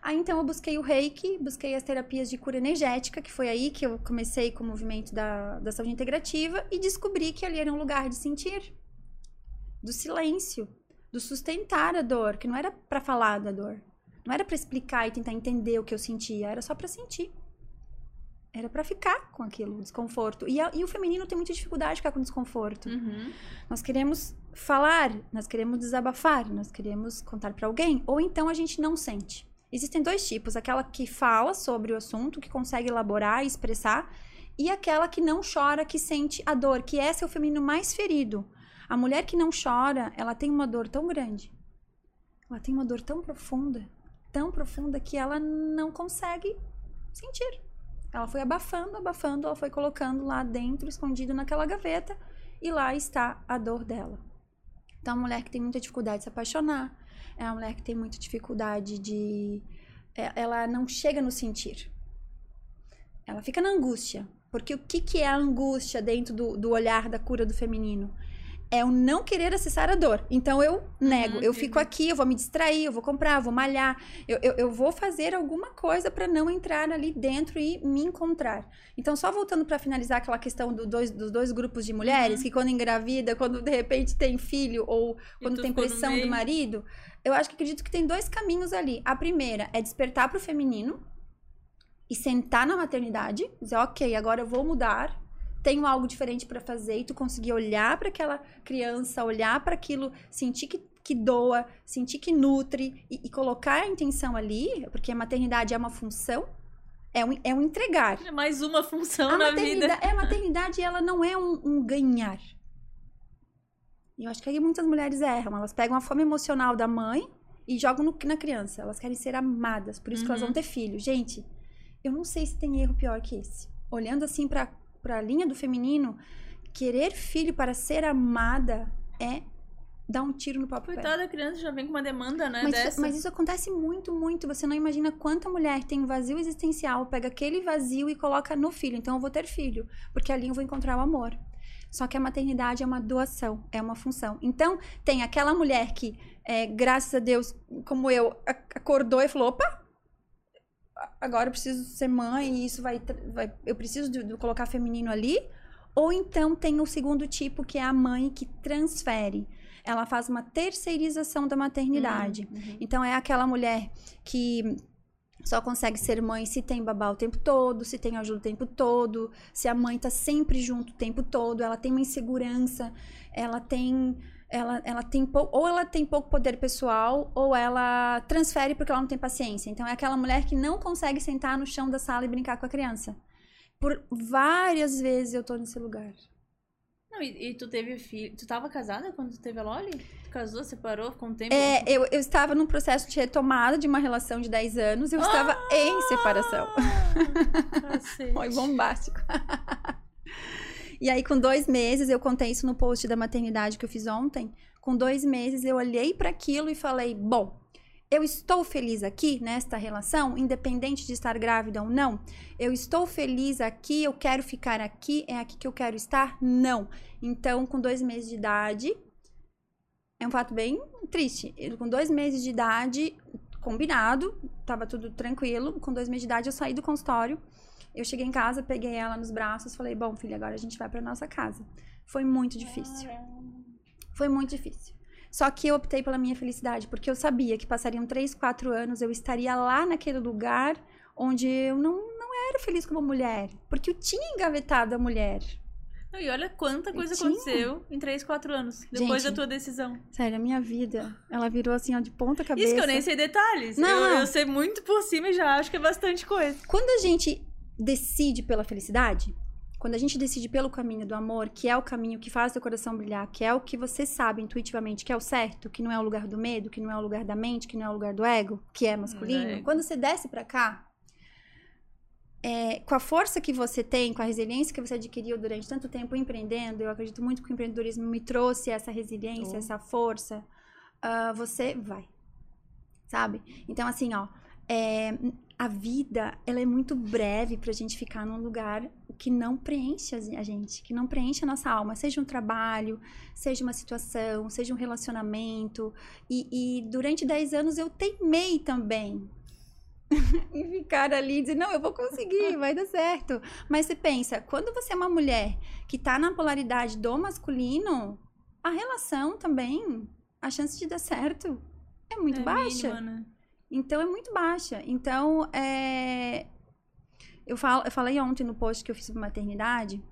Aí então eu busquei o reiki, busquei as terapias de cura energética, que foi aí que eu comecei com o movimento da, da saúde integrativa, e descobri que ali era um lugar de sentir, do silêncio, do sustentar a dor, que não era para falar da dor. Não era pra explicar e tentar entender o que eu sentia, era só pra sentir. Era pra ficar com aquilo, o desconforto. E, a- e o feminino tem muita dificuldade de ficar com desconforto. uhum. Nós queremos falar, nós queremos desabafar, nós queremos contar pra alguém, ou então a gente não sente. Existem dois tipos: aquela que fala sobre o assunto, que consegue elaborar e expressar, e aquela que não chora, que sente a dor, que esse é o feminino mais ferido. A mulher que não chora, ela tem uma dor tão grande, ela tem uma dor tão profunda, tão profunda que ela não consegue sentir. Ela foi abafando, abafando, ela foi colocando lá dentro, escondido naquela gaveta, e lá está a dor dela. Então, a mulher que tem muita dificuldade de se apaixonar, é uma mulher que tem muita dificuldade de. é- Ela não chega no sentir. Ela fica na angústia. Porque o que, que é a angústia dentro do, do olhar da cura do feminino? É o não querer acessar a dor. Então eu nego. Uhum, eu fico uhum. aqui, eu vou me distrair, eu vou comprar, eu vou malhar. Eu, eu, eu vou fazer alguma coisa para não entrar ali dentro e me encontrar. Então, só voltando para finalizar aquela questão do dois, dos dois grupos de mulheres, Uhum. que quando engravida, quando de repente tem filho ou quando tem pressão do marido, eu acho que acredito que tem dois caminhos ali. A primeira é despertar para o feminino e sentar na maternidade, dizer, ok, agora eu vou mudar, tenho algo diferente para fazer, e tu conseguir olhar para aquela criança, olhar para aquilo, sentir que, que doa, sentir que nutre e, e colocar a intenção ali, porque a maternidade é uma função, é um, é um entregar. É mais uma função A na vida. é, a maternidade, ela não é um, um ganhar. E eu acho que aí muitas mulheres erram. Elas pegam a fome emocional da mãe e jogam no- na criança. Elas querem ser amadas, por isso que elas Uhum. vão ter filho. Gente, eu não sei se tem erro pior que esse. Olhando assim pra, pra linha do feminino, querer filho para ser amada é dar um tiro no próprio pé. Coitada da criança já vem com uma demanda, né? Mas, isso, mas isso acontece muito, muito. Você não imagina quanta mulher tem um vazio existencial, pega aquele vazio e coloca no filho. Então eu vou ter filho, porque ali eu vou encontrar o amor. Só que a maternidade é uma doação, é uma função. Então, tem aquela mulher que, é, graças a Deus, como eu, a- acordou e falou: opa, agora eu preciso ser mãe e isso vai. vai eu preciso de, de colocar feminino ali. Ou então tem o segundo tipo, que é a mãe que transfere. Ela faz uma terceirização da maternidade. Uhum. Então é aquela mulher que só consegue ser mãe se tem babá o tempo todo, se tem ajuda o tempo todo, se a mãe tá sempre junto o tempo todo, ela tem uma insegurança, ela tem ela, ela tem pou- ou ela tem pouco poder pessoal ou ela transfere porque ela não tem paciência. Então é aquela mulher que não consegue sentar no chão da sala e brincar com a criança. Por várias vezes eu tô nesse lugar. Não, e, e tu teve filho. Tu tava casada quando tu teve a Loli? Tu casou, separou, ficou um tempo? É, eu, eu estava num processo de retomada de uma relação de 10 anos, eu estava em separação. Ah, cacete. Foi bombástico. e aí, com dois meses, eu contei isso no post da maternidade que eu fiz ontem. Com dois meses, eu olhei para aquilo e falei: bom, Eu estou feliz aqui nesta relação, independente de estar grávida ou não? Eu estou feliz aqui, eu quero ficar aqui, é aqui que eu quero estar? Não. Então, com dois meses de idade, é um fato bem triste. Com dois meses de idade, combinado, tava tudo tranquilo. Com dois meses de idade, eu saí do consultório. Eu cheguei em casa, peguei ela nos braços, falei: Bom, filha, agora a gente vai para nossa casa. Foi muito difícil. Foi muito difícil. Só que eu optei pela minha felicidade, porque eu sabia que passariam três, quatro anos, eu estaria lá naquele lugar onde eu não, não era feliz como mulher. Porque eu tinha engavetado a mulher. Não, e olha quanta coisa aconteceu em 3, 4 anos, depois Gente, da tua decisão. Sério, a minha vida, ela virou assim, ó, de ponta cabeça. Isso que eu nem sei detalhes. Não, eu, não. eu sei muito por cima e já acho que é bastante coisa. Quando a gente decide pela felicidade, quando a gente decide pelo caminho do amor, que é o caminho que faz teu coração brilhar, que é o que você sabe intuitivamente que é o certo, que não é o lugar do medo, que não é o lugar da mente, que não é o lugar do ego, que é masculino, ego. quando você desce pra cá, é, com a força que você tem, com a resiliência que você adquiriu durante tanto tempo empreendendo, eu acredito muito que o empreendedorismo me trouxe essa resiliência, Oh. essa força, ah, você vai, sabe? Então, assim, ó, é, a vida, ela é muito breve pra gente ficar num lugar que não preenche a gente, que não preenche a nossa alma, seja um trabalho, seja uma situação, seja um relacionamento. E, e durante 10 anos eu teimei também em ficar ali e dizer, não, eu vou conseguir, vai dar certo. Mas você pensa, quando você é uma mulher que tá na polaridade do masculino, a relação também, a chance de dar certo é muito é baixa. mínima, né? Então é muito baixa. Então, é... eu, falo, eu falei ontem no post que eu fiz sobre maternidade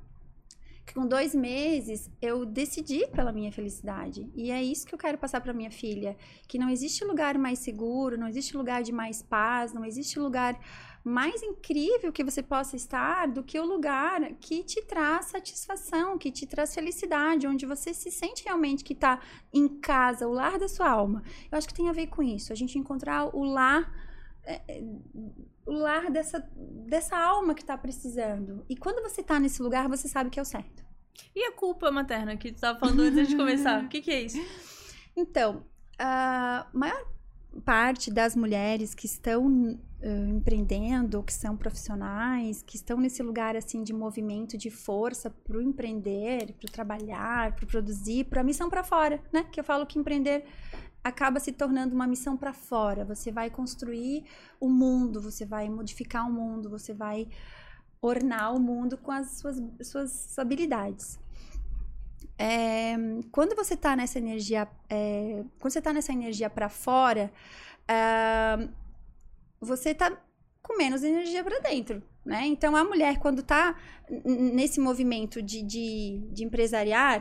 que com dois meses eu decidi pela minha felicidade. E é isso que eu quero passar para minha filha. Que não existe lugar mais seguro, não existe lugar de mais paz, não existe lugar mais incrível que você possa estar do que o lugar que te traz satisfação, que te traz felicidade, onde você se sente realmente que está em casa, o lar da sua alma. Eu acho que tem a ver com isso, a gente encontrar o lar, é, é, o lar dessa, dessa alma que está precisando. E quando você está nesse lugar, você sabe que é o certo. E a culpa materna que tu tava falando antes de começar? O que, que é isso? Então, a maior parte das mulheres que estão eh, empreendendo, que são profissionais, que estão nesse lugar assim de movimento, de força para o empreender, para trabalhar, para produzir, para missão para fora, né? Que eu falo que empreender acaba se tornando uma missão para fora. Você vai construir o mundo, você vai modificar o mundo, você vai ornar o mundo com as suas, suas habilidades. É, quando você tá nessa energia, é, quando você tá nessa energia para fora, ah, você tá com menos energia para dentro, né? Então a mulher quando tá n- nesse movimento de, de, de empresariar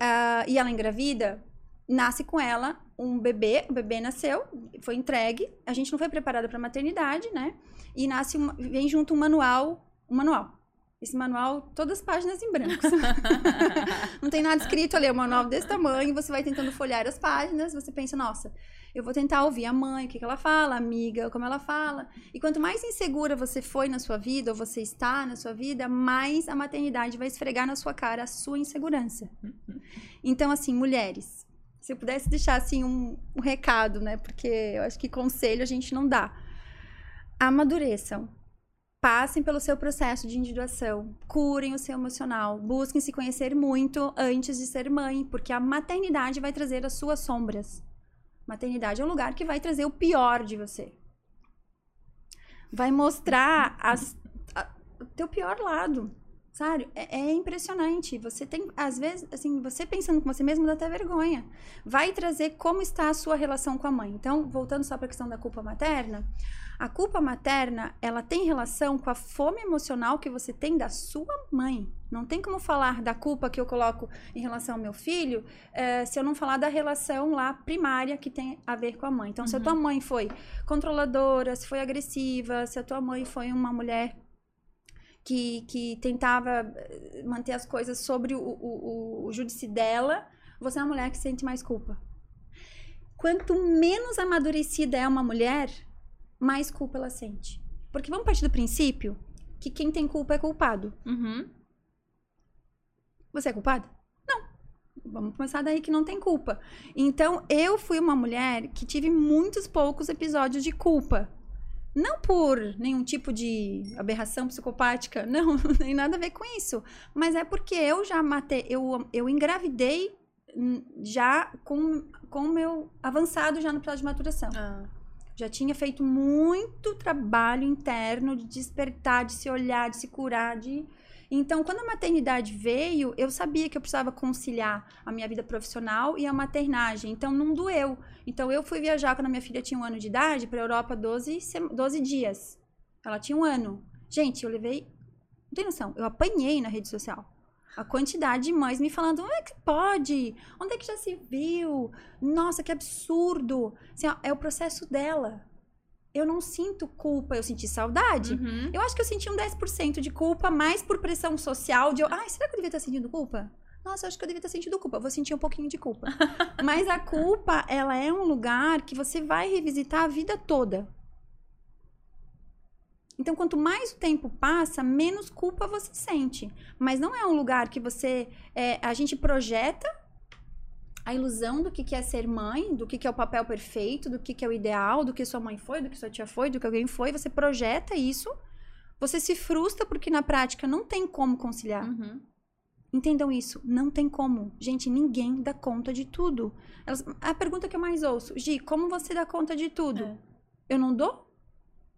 ah, e ela engravida, nasce com ela um bebê, o bebê nasceu, foi entregue, a gente não foi preparada para maternidade, né? E nasce uma, vem junto um manual, um manual. Esse manual, todas as páginas em branco. não tem nada escrito ali, é um manual desse tamanho, você vai tentando folhear as páginas, você pensa, nossa, eu vou tentar ouvir a mãe, o que, que ela fala, a amiga, como ela fala. E quanto mais insegura você foi na sua vida, ou você está na sua vida, mais a maternidade vai esfregar na sua cara a sua insegurança. Então, assim, mulheres, se eu pudesse deixar, assim, um, um recado, né, porque eu acho que conselho a gente não dá. Amadureçam. Passem pelo seu processo de individuação, curem o seu emocional, busquem se conhecer muito antes de ser mãe, porque a maternidade vai trazer as suas sombras. Maternidade é um lugar que vai trazer o pior de você. Vai mostrar o teu pior lado. Sabe? É, é impressionante. Você tem, às vezes, assim, você pensando com você mesmo dá até vergonha. Vai trazer como está a sua relação com a mãe. Então, voltando só para a questão da culpa materna, a culpa materna, ela tem relação com a fome emocional que você tem da sua mãe. Não tem como falar da culpa que eu coloco em relação ao meu filho eh, se eu não falar da relação lá primária que tem a ver com a mãe. Então, se a tua mãe foi controladora, se foi agressiva, se a tua mãe foi uma mulher que, que tentava eh, manter as coisas sobre o, o, o, dela, você é uma mulher que sente mais culpa. Quanto menos amadurecida é uma mulher, mais culpa ela sente. Porque vamos partir do princípio que quem tem culpa é culpado. Uhum. Você é culpada? Não. Vamos começar daí que não tem culpa. Então, eu fui uma mulher que tive muitos poucos episódios de culpa. Não por nenhum tipo de aberração psicopática, não, nem nada a ver com isso. Mas é porque eu já matei, eu, eu engravidei já com com o meu avançado já no processo de maturação. Ah. Já tinha feito muito trabalho interno de despertar, de se olhar, de se curar, de então, quando a maternidade veio, eu sabia que eu precisava conciliar a minha vida profissional e a maternagem. Então, não doeu. Então, eu fui viajar quando a minha filha tinha um ano de idade para a Europa 12, 12 dias. Ela tinha um ano. Gente, eu levei. Não tem noção. Eu apanhei na rede social. A quantidade de mães me falando, onde é que pode? Onde é que já se viu? Nossa, que absurdo. Assim, ó, é o processo dela eu não sinto culpa, eu senti saudade. Uhum. Eu acho que eu senti um 10% de culpa, mais por pressão social, de eu, ai, será que eu devia estar sentindo culpa? Nossa, eu acho que eu devia estar sentindo culpa. Vou sentir um pouquinho de culpa. Mas a culpa, ela é um lugar que você vai revisitar a vida toda. Então, quanto mais o tempo passa, menos culpa você sente. Mas não é um lugar que você. É, a gente projeta a ilusão do que, que é ser mãe, do que, que é o papel perfeito, do que, que é o ideal, do que sua mãe foi, do que sua tia foi, do que alguém foi. Você projeta isso, você se frustra porque na prática não tem como conciliar. Uhum. Entendam isso, não tem como. Gente, ninguém dá conta de tudo. Elas, a pergunta que eu mais ouço, Gi, como você dá conta de tudo? É. Eu não dou?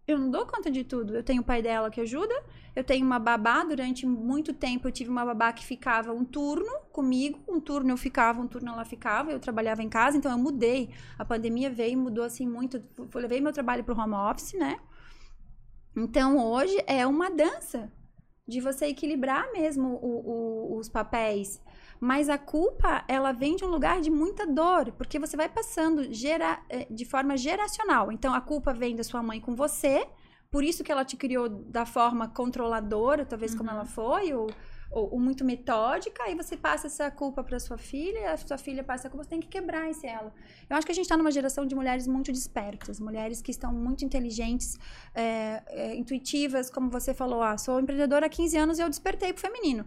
Eu não dou conta de tudo. Eu tenho o pai dela que ajuda, eu tenho uma babá. Durante muito tempo eu tive uma babá que ficava um turno comigo, um turno eu ficava, um turno ela ficava. Eu trabalhava em casa, então eu mudei. A pandemia veio e mudou assim muito. Eu levei meu trabalho para o home office, né? Então hoje é uma dança de você equilibrar mesmo o, o, os papéis. Mas a culpa, ela vem de um lugar de muita dor, porque você vai passando gera, eh, de forma geracional. Então, a culpa vem da sua mãe com você, por isso que ela te criou da forma controladora, talvez como Uhum. ela foi, ou, ou, ou muito metódica, aí você passa essa culpa para sua filha, a sua filha passa a culpa, você tem que quebrar esse ela. Eu acho que a gente está numa geração de mulheres muito despertas, mulheres que estão muito inteligentes, é, é, intuitivas, como você falou, ah, sou empreendedora há 15 anos e eu despertei pro feminino.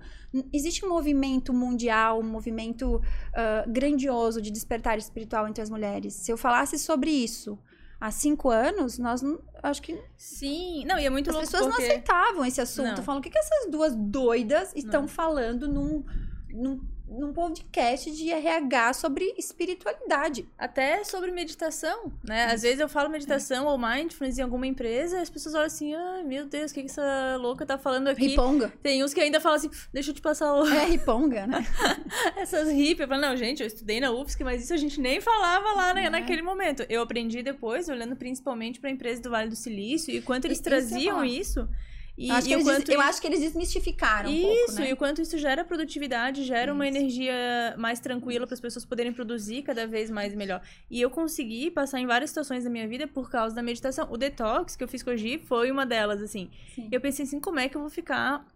Existe um movimento mundial, um movimento ah, grandioso de despertar espiritual entre as mulheres. Se eu falasse sobre isso há cinco anos, nós não, acho que Sim, não, e é muito as pessoas porque... não aceitavam esse assunto. Não. Falam, o que, que essas duas doidas estão Não. falando num, num, num podcast de RH sobre espiritualidade? Até sobre meditação, né? Às vezes eu falo meditação ou mindfulness em alguma empresa e as pessoas olham assim, ai meu Deus, o que, que essa louca tá falando aqui? Riponga. Tem uns que ainda falam assim, deixa eu te passar o... É riponga, né? essas hippies. Eu falo, não, gente, eu estudei na UFSC, mas isso a gente nem falava lá né, É. naquele momento. Eu aprendi depois, olhando principalmente pra empresa do Vale do Silício e quanto eles ia traziam isso. E, eu acho, e que o eles, quanto des- eu acho que eles desmistificaram um pouco, Isso, né? e o quanto isso gera produtividade, gera uma Isso. energia mais tranquila para as pessoas poderem produzir cada vez mais e melhor. E eu consegui passar em várias situações da minha vida por causa da meditação. O detox que eu fiz com a Gi foi uma delas, assim. Sim. Eu pensei assim, como é que eu vou ficar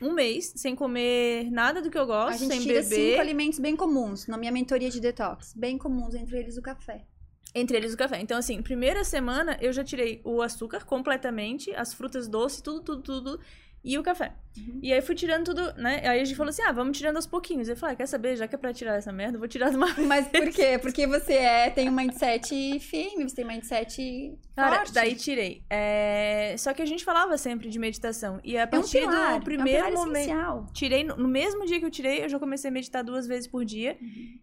um mês sem comer nada do que eu A gosto, gente sem tira cinco beber, alimentos bem comuns na minha mentoria de detox. Bem comuns, entre eles o café. Entre eles o café. Então, assim, primeira semana eu já tirei o açúcar completamente, as frutas doces, tudo, tudo, tudo, e o café. Uhum. E aí fui tirando tudo, né? Aí a gente falou assim: ah, vamos tirando aos pouquinhos. Eu falei, ah, quer saber? Já que é pra tirar essa merda, vou tirar de uma Mas por quê? Porque você é, tem um mindset firme, você tem um mindset Cara, forte. daí tirei. É, Só que a gente falava sempre de meditação. E a é um partir pilar, do é um primeiro momento. essencial. Tirei, no mesmo dia que eu tirei, eu já comecei a meditar duas vezes por dia.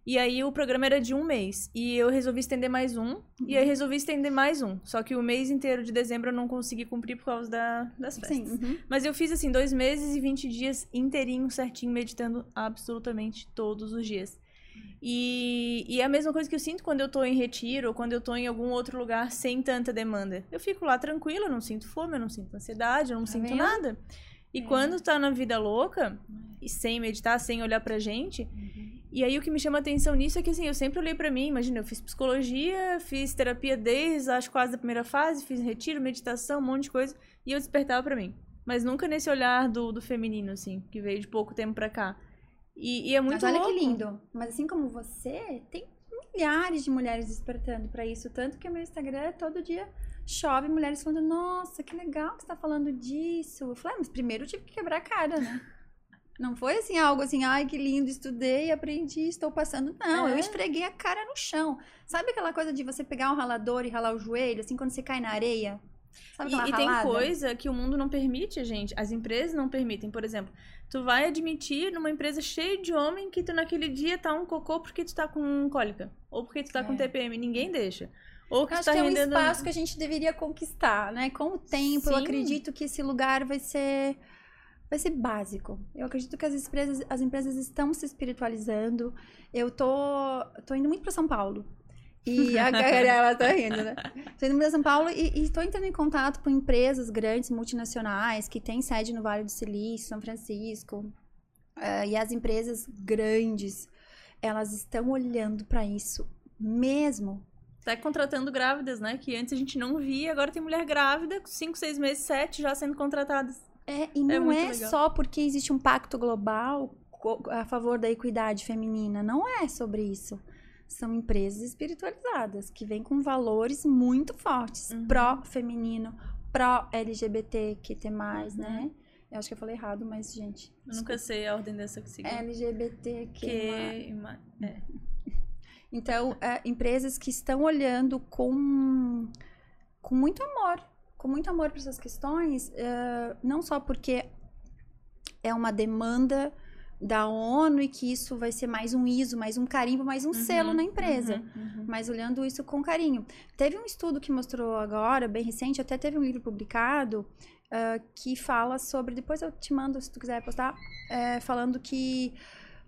E aí o programa era de um mês. E eu resolvi estender mais um. E aí resolvi estender mais um. Só que o mês inteiro de dezembro eu não consegui cumprir por causa da, das festas. Sim. uhum. Mas eu fiz assim, dois meses e 20 dias inteirinho, certinho, meditando absolutamente todos os dias. E, e é a mesma coisa que eu sinto quando eu tô em retiro ou quando eu tô em algum outro lugar sem tanta demanda. Eu fico lá tranquila, eu não sinto fome, eu não sinto ansiedade, eu não Tá sinto vendo? nada. E É. quando tá na vida louca, e sem meditar, sem olhar pra gente, e aí o que me chama atenção nisso é que assim, eu sempre olhei pra mim, imagina, eu fiz psicologia, fiz terapia desde acho quase a primeira fase, fiz retiro, meditação, um monte de coisa, e eu despertava pra mim. Mas nunca nesse olhar do, do feminino, assim, que veio de pouco tempo pra cá. E, e é muito Mas olha louco. que lindo. Mas assim como você, tem milhares de mulheres despertando pra isso. Tanto que o meu Instagram todo dia chove mulheres falando: Nossa, que legal que você tá falando disso. Eu falei: ah, Mas primeiro eu tive que quebrar a cara, né? Não foi assim algo assim, ai que lindo, estudei, aprendi, estou passando. Não, eu É. esfreguei a cara no chão. Sabe aquela coisa de você pegar um ralador e ralar o joelho, assim, quando você cai na areia? Sabe E, e tem coisa que o mundo não permite, gente. As empresas não permitem. Por exemplo, tu vai admitir numa empresa cheia de homem que tu naquele dia tá um cocô porque tu tá com cólica. Ou porque tu tá com É. TPM. Ninguém deixa. Ou que Eu tu acho tá que é um rendendo... espaço que a gente deveria conquistar, né? Com o tempo, eu Sim. acredito que esse lugar vai ser vai ser básico. Eu acredito que as empresas, as empresas estão se espiritualizando. Eu tô, tô indo muito para São Paulo. E a Gabriela tá rindo, né? Tô indo para São Paulo e, e tô entrando em contato com empresas grandes, multinacionais, que têm sede no Vale do Silício, São Francisco. Eh, e as empresas grandes, elas estão olhando para isso mesmo Tá contratando grávidas, né? Que antes a gente não via. Agora tem mulher grávida, com 5, 6 meses, 7 já sendo contratadas. É, e não muito é legal. só porque existe um pacto global a favor da equidade feminina. Não é sobre isso. São empresas espiritualizadas que vêm com valores muito fortes. Uhum. Pró-feminino, pró-LGBTQT+, né? Uhum. Eu acho que eu falei errado, mas, gente... Eu nunca sei a ordem dessa que seguir. LGBTQ+. Que... É. Então, é, empresas que estão olhando com, com muito amor, com muito amor para essas questões, é, não só porque é uma demanda da ONU e que isso vai ser mais um ISO, mais um carimbo, mais um Uhum, selo na empresa. uhum, uhum. Mas olhando isso com carinho. Teve um estudo que mostrou agora, bem recente, até teve um livro publicado, ah, que fala sobre. Depois eu te mando, se tu quiser postar, é, falando que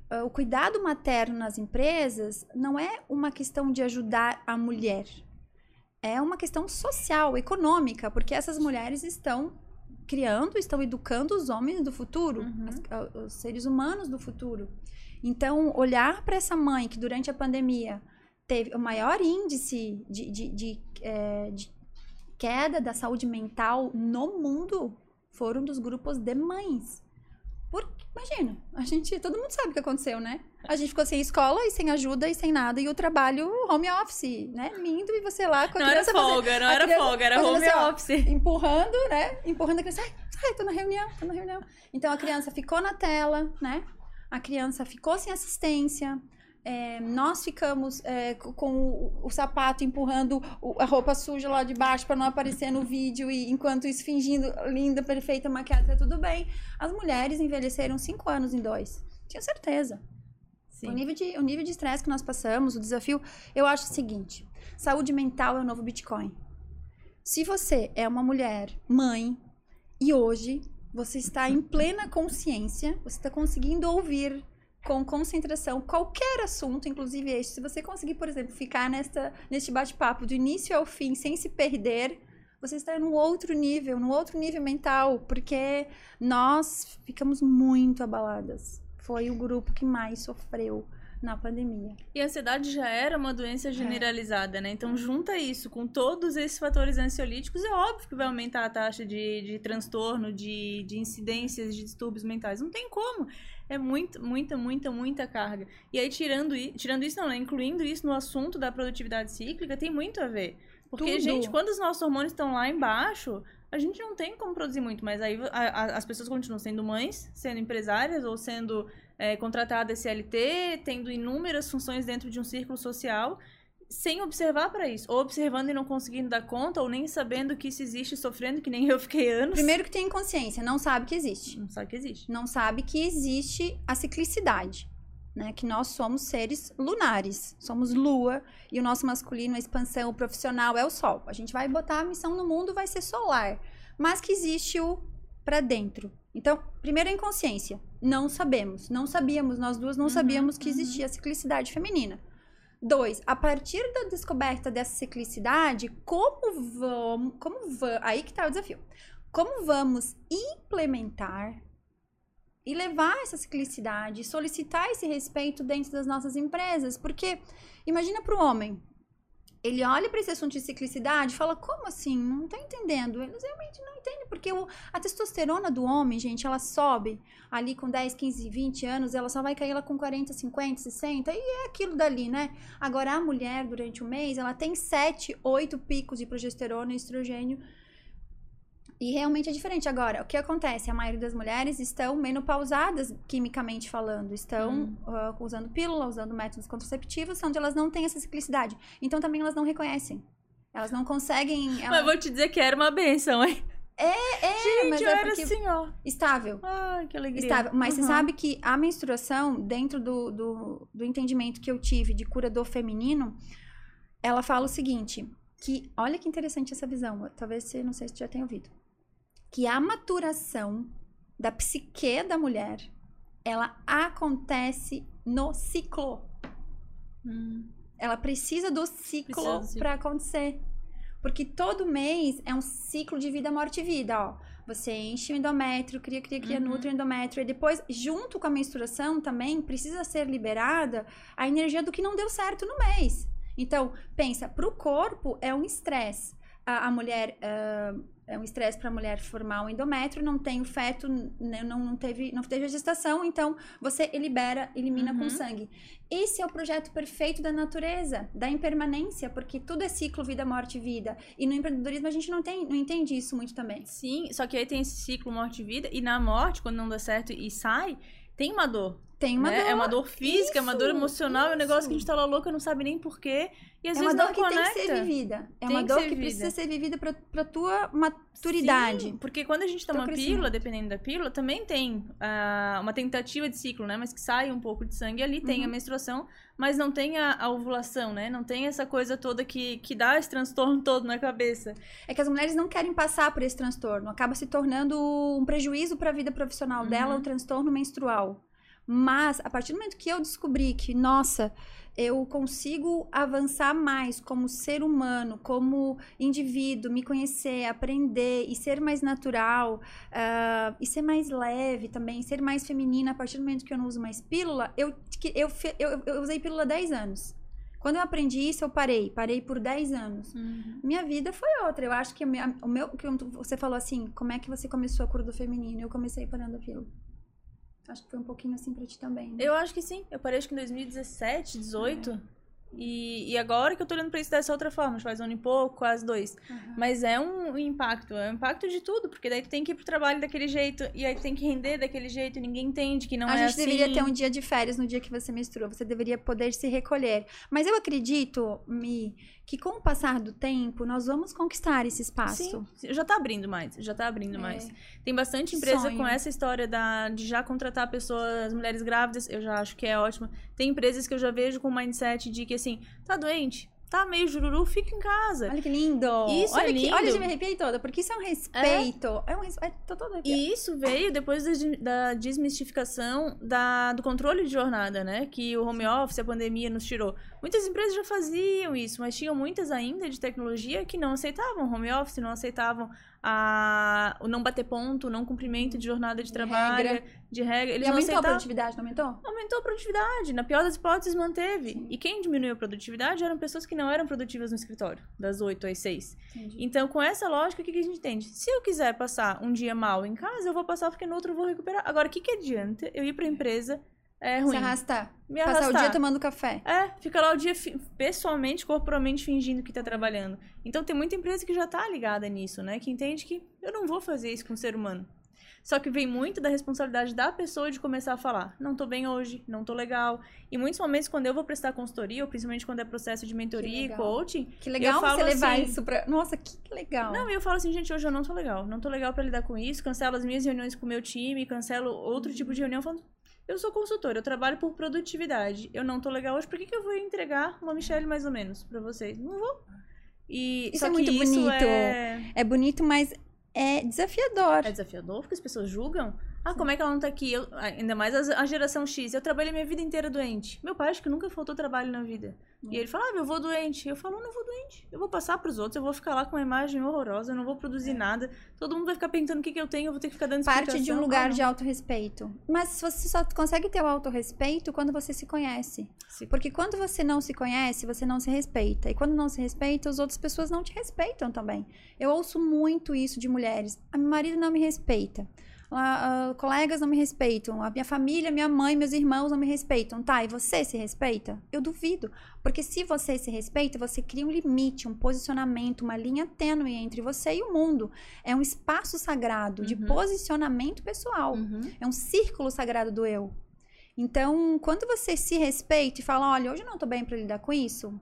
ah, o cuidado materno nas empresas não é uma questão de ajudar a mulher. É uma questão social, econômica, porque essas mulheres estão criando, estão educando os homens do futuro, Uhum. as- ah, os seres humanos do futuro. Então, olhar para essa mãe que durante a pandemia teve o maior índice de, de, de, eh, de queda da saúde mental no mundo foram dos grupos de mães. Imagina, a gente, todo mundo sabe o que aconteceu, né? A gente ficou sem escola e sem ajuda e sem nada, e o trabalho home office, né? Lindo, e você lá com a Não era criança fazendo- folga, não a era criança folga, era fazendo home assim, ó, office. empurrando, né? Empurrando a criança. Ai, ai, tô na reunião, tô na reunião. Então a criança ficou na tela, né? A criança ficou sem assistência. É, nós ficamos é, co- com o, o sapato empurrando o- a roupa suja lá de baixo para não aparecer no vídeo e enquanto isso fingindo linda, perfeita, maquiada, tá tudo bem. As mulheres envelheceram cinco anos em dois. Tenho certeza. Sim. O nível de o nível de estresse que nós passamos, o desafio, eu acho o seguinte: saúde mental é o novo Bitcoin. Se você é uma mulher, mãe, e hoje você está em plena consciência, você está conseguindo ouvir com concentração qualquer assunto, inclusive este. Se você conseguir, por exemplo, ficar nesta, neste bate-papo do início ao fim sem se perder, você está num outro nível, num outro nível mental, porque nós ficamos muito abaladas. Foi o grupo que mais sofreu na pandemia. E a ansiedade já era uma É. doença generalizada, né? Então, junta isso com todos esses fatores ansiolíticos, é óbvio que vai aumentar a taxa de, de transtorno, de, de incidências de distúrbios mentais. Não tem como. É muito, muita, muita, muita carga. E aí, tirando, tirando isso, não, né? Incluindo isso no assunto da produtividade cíclica, tem muito a ver. Porque, Tudo. gente, quando os nossos hormônios estão lá embaixo, a gente não tem como produzir muito, mas aí a- a- as pessoas continuam sendo mães, sendo empresárias ou sendo é, contratada CLT, tendo inúmeras funções dentro de um círculo social, sem observar para isso. Ou observando e não conseguindo dar conta, ou nem sabendo que isso existe, sofrendo, que nem eu fiquei anos. Primeiro que tem inconsciência, não sabe que existe. Não sabe que existe. Não sabe que existe a ciclicidade. Né, que nós somos seres lunares, somos lua, e o nosso masculino, a expansão profissional é o sol. A gente vai botar a missão no mundo, vai ser solar. Mas que existe o para dentro. Então, primeiro a inconsciência. Não sabemos. Não sabíamos, nós duas não Uhum, sabíamos que uhum. existia a ciclicidade feminina. Dois, a partir da descoberta dessa ciclicidade, como vamos. Como va aí que tá o desafio. Como vamos implementar e levar essa ciclicidade, solicitar esse respeito dentro das nossas empresas? Porque imagina para o homem, ele olha para esse assunto de ciclicidade e fala: como assim? Não tá entendendo. Eles realmente não entendem, porque o- a testosterona do homem, gente, ela sobe ali com 10, 15, 20 anos, ela só vai cair lá com 40, 50, 60, e é aquilo dali, né? Agora, a mulher, durante o mês, ela tem 7, 8 picos de progesterona e estrogênio E realmente é diferente. Agora, o que acontece? A maioria das mulheres estão menopausadas, quimicamente falando. Estão Hum. ah, usando pílula, usando métodos contraceptivos, onde elas não têm essa ciclicidade. Então também elas não reconhecem. Elas não conseguem. Mas Ela... vou te dizer que era uma benção, hein? É, Gente, mas eu é era assim, ó. estável. Ai, que alegria. Estável. Mas você Uhum. sabe que a menstruação, dentro do, do, do entendimento que eu tive de curador feminino, ela fala o seguinte: que olha que interessante essa visão. Talvez você não sei se você já tenha ouvido. Que a maturação da psique da mulher ela acontece no ciclo. Hum. Ela precisa do ciclo para acontecer. Porque todo mês é um ciclo de vida, morte e vida, ó. Você enche o endométrio, cria, cria, cria, Uhum. nutre o endométrio. E depois, junto com a menstruação também, precisa ser liberada a energia do que não deu certo no mês. Então, pensa, pro corpo é um estresse. A, a mulher... ah, é um estresse para a mulher formar um endométrio, não tem o feto, né, não, não, teve, não teve a gestação, então você libera, elimina com Uhum. sangue. Esse é o projeto perfeito da natureza, da impermanência, porque tudo é ciclo, vida, morte, vida. E no empreendedorismo a gente não, tem, não entende isso muito também. Sim, só que aí tem esse ciclo morte e vida, e na morte, quando não dá certo e sai, tem uma dor. Tem uma né? dor. É uma dor física, é uma dor Isso, emocional, é um negócio isso. que a gente tá lá louca, não sabe nem porquê. E às É uma vezes dor não que conecta. tem que ser vivida. É Tem uma que dor que precisa ser vivida pra, pra tua maturidade. Sim, porque quando a gente toma pílula, dependendo da pílula, também tem ah, uma tentativa de ciclo, né? Mas que sai um pouco de sangue ali, tem a Uhum. menstruação, mas não tem a, a ovulação, né? Não tem essa coisa toda que, que dá esse transtorno todo na cabeça. É que as mulheres não querem passar por esse transtorno. Acaba se tornando um prejuízo para a vida profissional Uhum. dela, o transtorno menstrual. Mas, a partir do momento que eu descobri que, nossa, eu consigo avançar mais como ser humano, como indivíduo, me conhecer, aprender e ser mais natural, ah, e ser mais leve também, ser mais feminina, a partir do momento que eu não uso mais pílula, eu, eu, eu, eu usei pílula há 10 anos. Quando eu aprendi isso, eu parei. Parei por 10 anos minha vida foi outra. Eu acho que a minha- o meu, que você falou assim, como é que você começou a cura do feminino? Eu comecei parando aquilo. Acho que foi um pouquinho assim pra ti também. né? Eu acho que sim. Eu parei acho que em 2017, 18. E, e agora que eu tô olhando pra isso dessa outra forma, faz um ano e pouco, quase dois. Aham. Mas é um impacto, é um impacto de tudo, porque daí tu tem que ir pro trabalho daquele jeito, e aí tu tem que render daquele jeito, ninguém entende que não a é gente assim. deveria ter um dia de férias no dia que você menstrua. Você deveria poder se recolher. Mas eu acredito, Mi, que com o passar do tempo, nós vamos conquistar esse espaço. Sim, já tá abrindo mais, já tá abrindo É. mais. Tem bastante empresa Sonho. com essa história da, de já contratar pessoas, mulheres grávidas, eu já acho que é ótimo. Tem empresas que eu já vejo com mindset de que assim, tá doente, tá meio jururu, fica em casa. Olha que lindo! Isso é olha Que, olha, lindo. eu me arrepiei toda, porque isso é um respeito. É, um respeito. Tô toda arrepiada. E isso veio depois da, da desmistificação da, do controle de jornada, né? Que o home office, a pandemia nos tirou. Muitas empresas já faziam isso, mas tinham muitas ainda de tecnologia que não aceitavam home office, não aceitavam a, o não bater ponto, o não cumprimento de jornada de trabalho, regra. de regra. Eles e aumentou a produtividade, não aumentou? Aumentou a produtividade. Na pior das hipóteses, manteve. Sim. E quem diminuiu a produtividade eram pessoas que não eram produtivas no escritório, das 8 às 6. Entendi. Então, com essa lógica, o que, a gente entende? Se eu quiser passar um dia mal em casa, eu vou passar porque no outro eu vou recuperar. Agora, o que, que adianta eu ir pra empresa é, ruim? Se arrastar. Me Passar arrastar. o dia tomando café. É, fica lá o dia pessoalmente, corporalmente fingindo que tá trabalhando. Então tem muita empresa que já tá ligada nisso, né? Que entende que eu não vou fazer isso com o ser humano. Só que vem muito da responsabilidade da pessoa de começar a falar: não tô bem hoje, não tô legal. E muitos momentos, quando eu vou prestar consultoria, ou principalmente quando é processo de mentoria e coaching, Que legal falo você levar assim- isso pra. Nossa, que legal. Não, e eu falo assim, gente, hoje eu não tô legal. Não tô legal pra lidar com isso. Cancelo as minhas reuniões com o meu time, cancelo outro tipo de reunião falando. Eu sou consultora, eu trabalho por produtividade. Eu não tô legal hoje, por que, que eu vou entregar uma Michelle mais ou menos pra vocês? Não vou. E Isso é muito isso bonito. É... É bonito, mas é desafiador. é desafiador, porque as pessoas julgam. Ah, como é que ela não tá aqui? Eu- ainda mais a, geração X. Eu trabalhei minha vida inteira doente. Meu pai acho que nunca faltou trabalho na vida. E ele fala, ah, eu vou doente. Eu falo, eu não vou doente. Eu vou passar pros outros, eu vou ficar lá com uma imagem horrorosa, eu não vou produzir nada. Todo mundo vai ficar perguntando o que, que eu tenho, eu vou ter que ficar dando Parte de um lugar Ah, de autorrespeito. Mas você só consegue ter o autorrespeito quando você se conhece. Se- Porque quando você não se conhece, você não se respeita. E quando não se respeita, as outras pessoas não te respeitam também. Eu ouço muito isso de mulheres. A meu marido não me respeita. Ah, ah, colegas não me respeitam, a minha família, minha mãe, meus irmãos não me respeitam. Tá, e você se respeita? Eu duvido. Porque se você se respeita, você cria um limite, um posicionamento, uma linha tênue entre você e o mundo. É um espaço sagrado de Uhum. posicionamento pessoal. Uhum. É um círculo sagrado do eu. Então, quando você se respeita e fala, olha, hoje eu não tô bem para lidar com isso,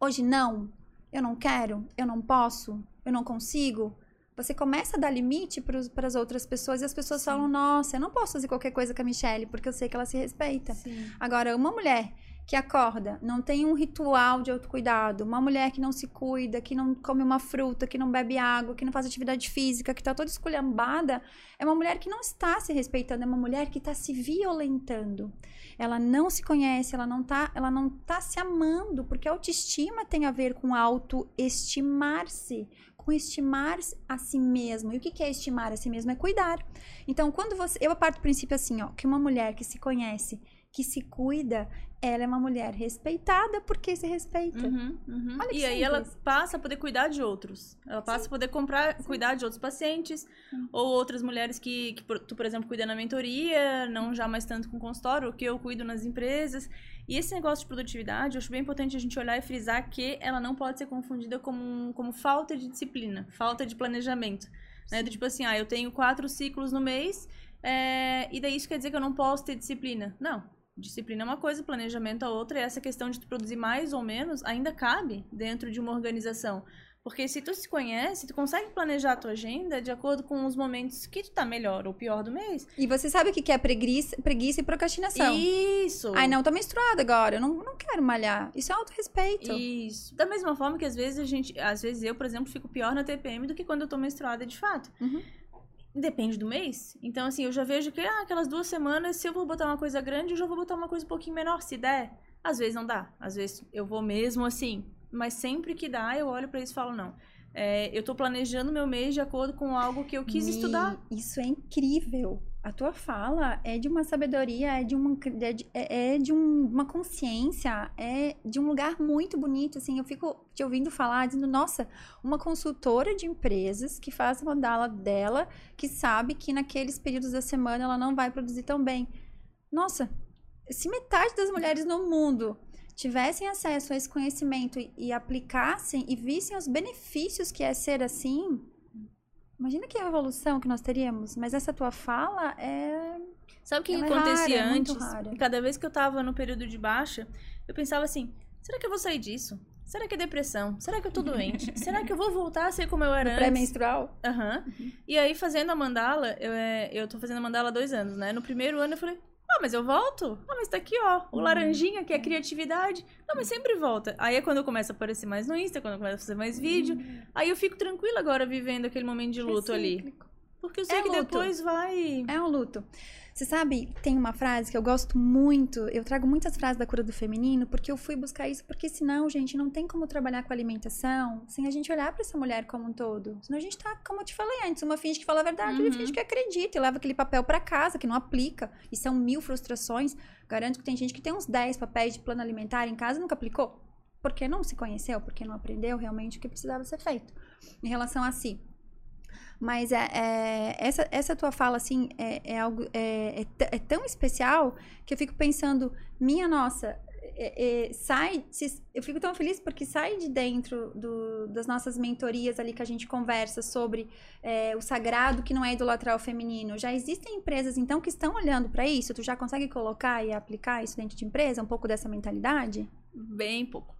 hoje não, eu não quero, eu não posso, eu não consigo, você começa a dar limite para as outras pessoas e as pessoas Sim. falam, nossa, eu não posso fazer qualquer coisa com a Michelle, porque eu sei que ela se respeita. Sim. Agora, uma mulher que acorda, não tem um ritual de autocuidado, uma mulher que não se cuida, que não come uma fruta, que não bebe água, que não faz atividade física, que tá toda esculhambada, é uma mulher que não está se respeitando, é uma mulher que está se violentando. Ela não se conhece, ela não tá, ela não tá se amando, porque a autoestima tem a ver com autoestimar-se, com estimar a si mesmo. E o que é estimar a si mesmo? É cuidar. Então, quando você. Eu parto do princípio assim, ó, que uma mulher que se conhece, que se cuida, ela é uma mulher respeitada porque se respeita. Uhum, uhum. E aí ela simples. passa a poder cuidar de outros. Ela passa a poder comprar, cuidar de outros pacientes. Ou outras mulheres que, que por- tu, por exemplo, cuida na mentoria, não já mais tanto com consultório, que eu cuido nas empresas. E esse negócio de produtividade, eu acho bem importante a gente olhar e frisar que ela não pode ser confundida como, como falta de disciplina, falta de planejamento. Né? Do tipo assim, ah, eu tenho quatro ciclos no mês, é, e daí isso quer dizer que eu não posso ter disciplina. Não. Disciplina é uma coisa, planejamento é outra, e essa questão de produzir mais ou menos ainda cabe dentro de uma organização. Porque se tu se conhece, tu consegue planejar a tua agenda de acordo com os momentos que tu tá melhor ou pior do mês. E você sabe o que é preguiça, preguiça e procrastinação. Isso! Ai, não, tô menstruada agora, eu não, não quero malhar. Isso é autorrespeito. Isso. Da mesma forma que às vezes a gente, às vezes eu, por exemplo, fico pior na TPM do que quando eu tô menstruada de fato. Uhum. Depende do mês. Então, assim, eu já vejo que, ah, aquelas duas semanas, se eu vou botar uma coisa grande, eu já vou botar uma coisa um pouquinho menor, se der. Às vezes não dá. Às vezes eu vou mesmo assim. Mas sempre que dá, eu olho pra isso e falo, não. É, eu tô planejando meu mês de acordo com algo que eu quis estudar. Isso é incrível. A tua fala é de uma sabedoria, é de uma, é de, é- é de um- uma consciência, é de um lugar muito bonito. Assim, eu fico te ouvindo falar, dizendo, nossa, uma consultora de empresas que faz a mandala dela, que sabe que naqueles períodos da semana ela não vai produzir tão bem. Nossa, se metade das mulheres no mundo tivessem acesso a esse conhecimento e, e aplicassem e vissem os benefícios que é ser assim, imagina que revolução que nós teríamos. Mas essa tua fala é. Sabe o que Ela é acontecia rara, é antes? rara. Cada vez que eu tava no período de baixa, eu pensava assim: será que eu vou sair disso? Será que é depressão? Será que eu tô doente? Será que eu vou voltar a ser como eu era antes? pré-menstrual. Aham. E aí, fazendo a mandala, eu, é, eu tô fazendo a mandala há dois anos, né? No primeiro ano eu falei, ah, mas eu volto? Ah, mas tá aqui, ó, o laranjinha, que é criatividade. Não, mas sempre volta. Aí é quando eu começo a aparecer mais no Insta, quando eu começo a fazer mais vídeo. Aí eu fico tranquila agora vivendo aquele momento de luto ali. Porque eu sei É que luto. depois vai. É um luto. Você sabe, tem uma frase que eu gosto muito. Eu trago muitas frases da cura do feminino porque eu fui buscar isso. Porque senão, gente, não tem como trabalhar com alimentação sem a gente olhar pra essa mulher como um todo. Senão a gente tá, como eu te falei antes, uma finge que fala a verdade, Uhum. outra finge que acredita e leva aquele papel pra casa que não aplica. E são mil frustrações. Garanto que tem gente que tem uns 10 papéis de plano alimentar em casa e nunca aplicou. Porque não se conheceu, porque não aprendeu realmente o que precisava ser feito. Em relação a si. Mas é, é- essa, essa tua fala, assim, é, é algo é, é é tão especial que eu fico pensando, minha nossa, é- é, sai. se- eu fico tão feliz porque sai de dentro do- das nossas mentorias ali que a gente conversa sobre o sagrado que não é idolatrar o feminino. Já existem empresas, então, que estão olhando para isso? Tu já consegue colocar e aplicar isso dentro de empresa? Um pouco dessa mentalidade? Bem pouco.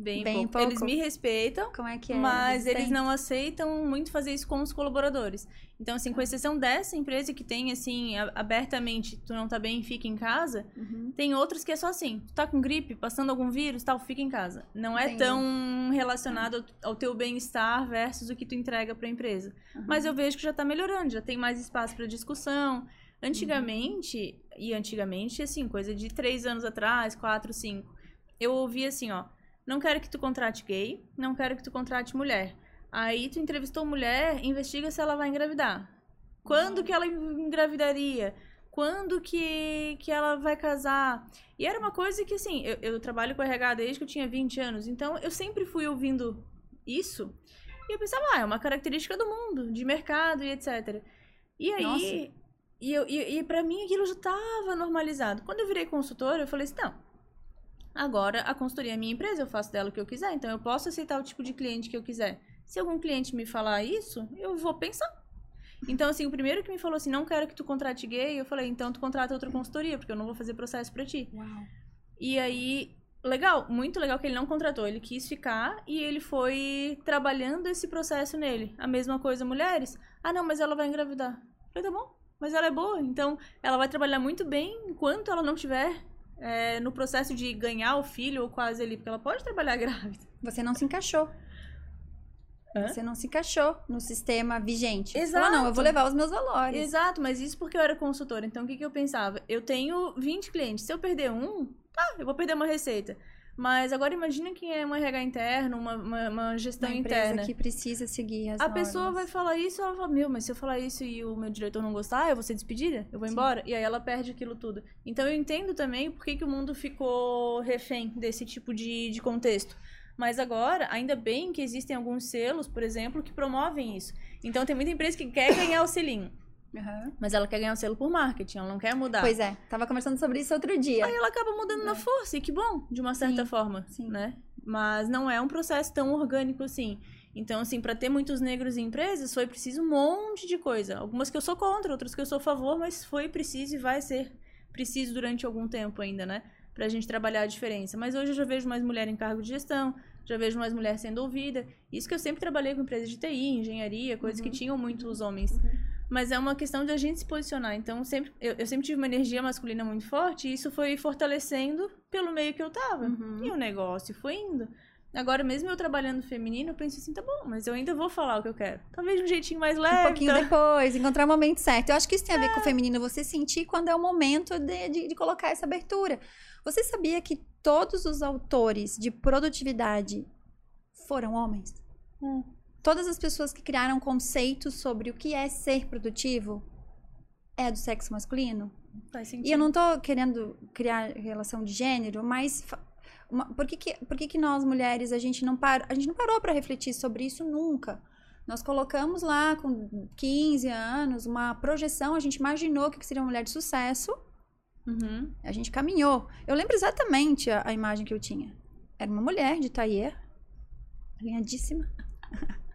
Bem, Bem pouco. pouco. Eles me respeitam. Como é que é? Mas eles Resistente? não aceitam muito fazer isso com os colaboradores. Então, assim, com exceção dessa empresa que tem, assim, abertamente, tu não tá bem, fica em casa, Uhum. tem outras que é só assim, tu tá com gripe, passando algum vírus, tal, fica em casa. Não é Entendi. tão relacionado ao ao teu bem-estar versus o que tu entrega pra empresa. Uhum. Mas eu vejo que já tá melhorando, já tem mais espaço pra discussão. Antigamente, e antigamente, assim, coisa de três anos atrás, quatro, cinco, eu ouvia assim, ó, não quero que tu contrate gay, não quero que tu contrate mulher. Aí tu entrevistou mulher, investiga se ela vai engravidar. Quando que ela engravidaria? Quando que, que ela vai casar? E era uma coisa que, assim, eu, eu trabalho com RH desde que eu tinha 20 anos, então eu sempre fui ouvindo isso. E eu pensava, ah, é uma característica do mundo, de mercado e etc. E aí, Nossa. e, eu, e, e pra mim aquilo já tava normalizado. Quando eu virei consultora, eu falei assim, não, agora a consultoria é minha empresa, eu faço dela o que eu quiser, então eu posso aceitar o tipo de cliente que eu quiser. Se algum cliente me falar isso, eu vou pensar. Então, assim, o primeiro que me falou assim, não quero que tu contrate gay, eu falei, então tu contrata outra consultoria, porque eu não vou fazer processo pra ti. Uau. E aí, legal, muito legal que ele não contratou, ele quis ficar e ele foi trabalhando esse processo nele. A mesma coisa, mulheres. Ah, não, mas ela vai engravidar. Eu falei, tá bom, mas ela é boa, então ela vai trabalhar muito bem enquanto ela não tiver é, no processo de ganhar o filho ou quase ali, porque ela pode trabalhar grávida. Você não se encaixou. Hã? Você não se encaixou no sistema vigente. Exato. falou, não, eu vou levar os meus valores. Exato, mas isso porque eu era consultora. Então, o que, que eu pensava? Eu tenho 20 clientes. Se eu perder um, tá, eu vou perder uma receita. Mas agora imagina quem é um RH interno, uma, uma, uma gestão Uma empresa interna. que precisa seguir as A normas. pessoa vai falar isso, ela fala, meu, mas se eu falar isso e o meu diretor não gostar, eu vou ser despedida? Eu vou Sim. embora? E aí ela perde aquilo tudo. Então eu entendo também por que, que o mundo ficou refém desse tipo de, de contexto. Mas agora, ainda bem que existem alguns selos, por exemplo, que promovem isso. Então tem muita empresa que quer ganhar o selinho, Aham. mas ela quer ganhar o selo por marketing, ela não quer mudar. Pois é, tava conversando sobre isso outro dia. Aí ela acaba mudando na força, e que bom, de uma certa É. Sim, forma, sim. né? Mas não é um processo tão orgânico assim. Então, assim, para ter muitos negros em empresas, foi preciso um monte de coisa. Algumas que eu sou contra, outras que eu sou a favor, mas foi preciso e vai ser preciso durante algum tempo ainda, né? Pra gente trabalhar a diferença. Mas hoje eu já vejo mais mulher em cargo de gestão, já vejo mais mulher sendo ouvida. Isso que eu sempre trabalhei com empresas de TI, engenharia, coisas que Uhum. tinham muitos homens. Mas é uma questão de a gente se posicionar. Então, sempre, eu, eu sempre tive uma energia masculina muito forte e isso foi fortalecendo pelo meio que eu tava. Uhum. E o negócio foi indo. Agora, mesmo eu trabalhando feminino, eu penso assim, tá bom, mas eu ainda vou falar o que eu quero. Talvez de um jeitinho mais leve. Um pouquinho tá? depois, encontrar o momento certo. Eu acho que isso tem a ver É. com o feminino, você sentir quando é o momento de, de, de colocar essa abertura. Você sabia que todos os autores de produtividade foram homens? Hum. Todas as pessoas que criaram conceitos sobre o que é ser produtivo é do sexo masculino? Faz sentido. E eu não tô querendo criar relação de gênero, mas uma- por, que, que, por que, que nós mulheres a gente não par, a gente não parou para refletir sobre isso nunca? Nós colocamos lá com 15 anos uma projeção, a gente imaginou que seria uma mulher de sucesso, Uhum. a gente caminhou. Eu lembro exatamente a, a imagem que eu tinha. Era uma mulher de tailleur, alinhadíssima,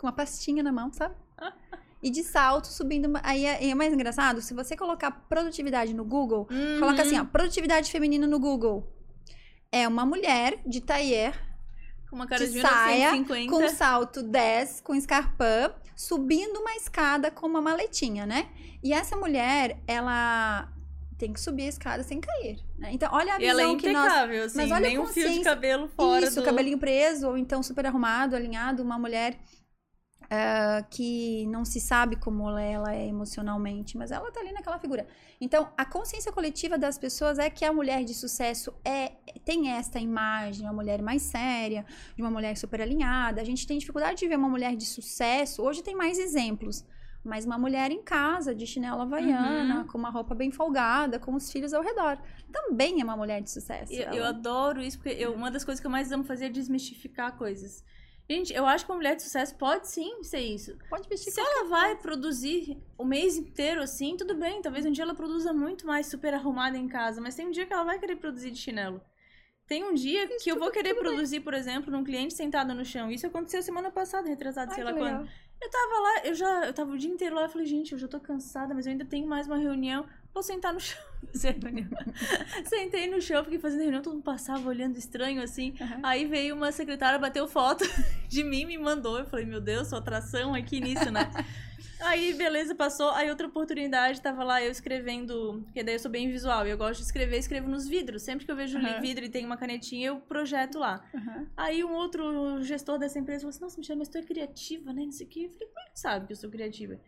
com uma pastinha na mão, sabe? E de salto subindo. uma- Aí é, é mais engraçado, se você colocar produtividade no Google, Coloca assim, ó, produtividade feminina no Google. É uma mulher de tailleur, Com uma cara de, de saia, 1950. com salto 10, com escarpã, subindo uma escada com uma maletinha, né? E essa mulher, ela tem que subir a escada sem cair, né? Então, olha a E ela é visão que nós... impecável, assim. Mas olha a nem um fio de consciência. cabelo fora Isso, do... cabelinho preso, ou então super arrumado, alinhado, uma mulher ah, que não se sabe como ela- ela é emocionalmente, mas ela tá ali naquela figura. Então, a consciência coletiva das pessoas é que a mulher de sucesso é tem esta imagem, uma mulher mais séria, de uma mulher super alinhada. A gente tem dificuldade de ver uma mulher de sucesso. Hoje tem mais exemplos. Mas uma mulher em casa, de chinela havaiana, Uhum. com uma roupa bem folgada, com os filhos ao redor. Também é uma mulher de sucesso. Eu, Ela- eu adoro isso, porque eu- uma das coisas que eu mais amo fazer é desmistificar coisas. Gente, eu acho que uma mulher de sucesso pode sim ser isso. Pode vestir Se ela vai produzir o mês inteiro assim, tudo bem. Talvez um dia ela produza muito mais super arrumada em casa, mas tem um dia que ela vai querer produzir de chinelo. Tem um dia Isso que eu vou querer tudo bem. produzir, por exemplo, num cliente sentado no chão. Isso aconteceu semana passada, retrasado, Ai, sei lá legal. quando. Eu tava lá, eu já, eu tava o dia inteiro lá, eu falei, gente, eu já tô cansada, mas eu ainda tenho mais uma reunião. Vou sentar no chão. reunião. Sentei no chão, fiquei fazendo reunião, todo mundo passava olhando estranho assim. Aham. Aí veio uma secretária, bateu foto de mim, me mandou. Eu falei, meu Deus, sou atração aqui nisso, né? Aí, beleza, passou. Aí, outra oportunidade, tava lá eu escrevendo, porque daí eu sou bem visual e eu gosto de escrever, escrevo nos vidros. Sempre que eu vejo Aham. vidro e tem uma canetinha, eu projeto lá. Aham. Aí, um outro gestor dessa empresa falou assim: Nossa, Michelle, mas tu é criativa, né? Não sei o quê. Eu falei, como é que sabe que eu sou criativa?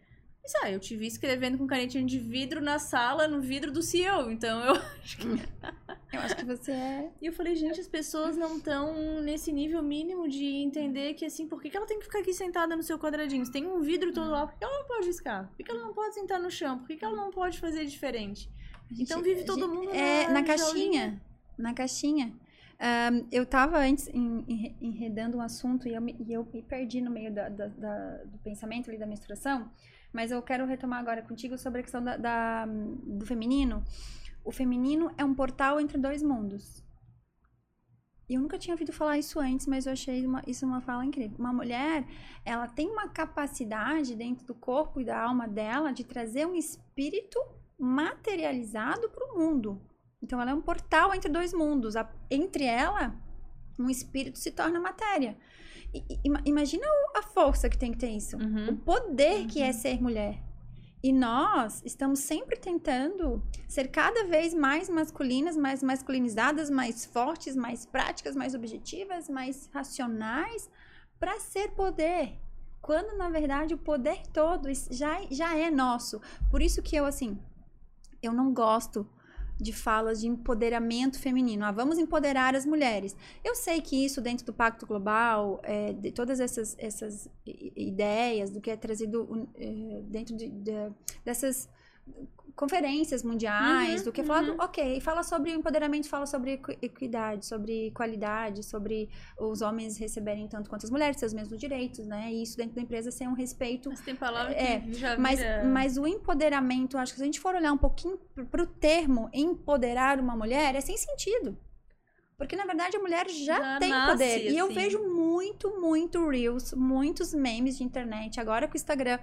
Mas, ah, eu te vi escrevendo com canetinha de vidro na sala, no vidro do CEO. Então, eu Eu acho que você é. e eu falei, gente, as pessoas não estão nesse nível mínimo de entender que, assim, por que, que ela tem que ficar aqui sentada no seu quadradinho? Se tem um vidro todo lá, por que ela não pode riscar? Por que, que ela não pode sentar no chão? Por que, que ela não pode fazer diferente? Então vive todo mundo É, na na caixinha. Na caixinha. Ahn, eu tava antes em- enredando um assunto e eu me, e eu me perdi no meio da- da- da- do pensamento ali da menstruação. Mas eu quero retomar agora contigo sobre a questão da, da- do feminino. O feminino é um portal entre dois mundos. E eu nunca tinha ouvido falar isso antes, mas eu achei uma- isso uma fala incrível. Uma mulher, ela tem uma capacidade dentro do corpo e da alma dela de trazer um espírito materializado para o mundo. Então, ela é um portal entre dois mundos. A- entre ela, um espírito se torna matéria. Ima- imagina a força que tem que ter isso. Uhum. O poder que é ser mulher. E nós estamos sempre tentando ser cada vez mais masculinas, mais masculinizadas, mais fortes, mais práticas, mais objetivas, mais racionais para ser poder. Quando na verdade o poder todo já, já é nosso. Por isso que eu assim, eu não gosto de falas de empoderamento feminino. Ah, vamos empoderar as mulheres. Eu sei que isso dentro do Pacto Global, é, de todas essas, essas ideias do que é trazido é, dentro de, de- dessas conferências mundiais, Uhum, do que é falado, ok, fala sobre o empoderamento, fala sobre equi- equidade, sobre qualidade, sobre os homens receberem tanto quanto as mulheres, seus mesmos direitos, né? E isso dentro da empresa ser um respeito Mas tem palavra É, que já mas, vira... mas o empoderamento, acho que se a gente for olhar um pouquinho pro- pro termo empoderar uma mulher, é sem sentido. Porque, na verdade, a mulher já, Já tem nasce, poder. E eu assim. vejo muito, muito Reels, muitos memes de internet, agora com o Instagram.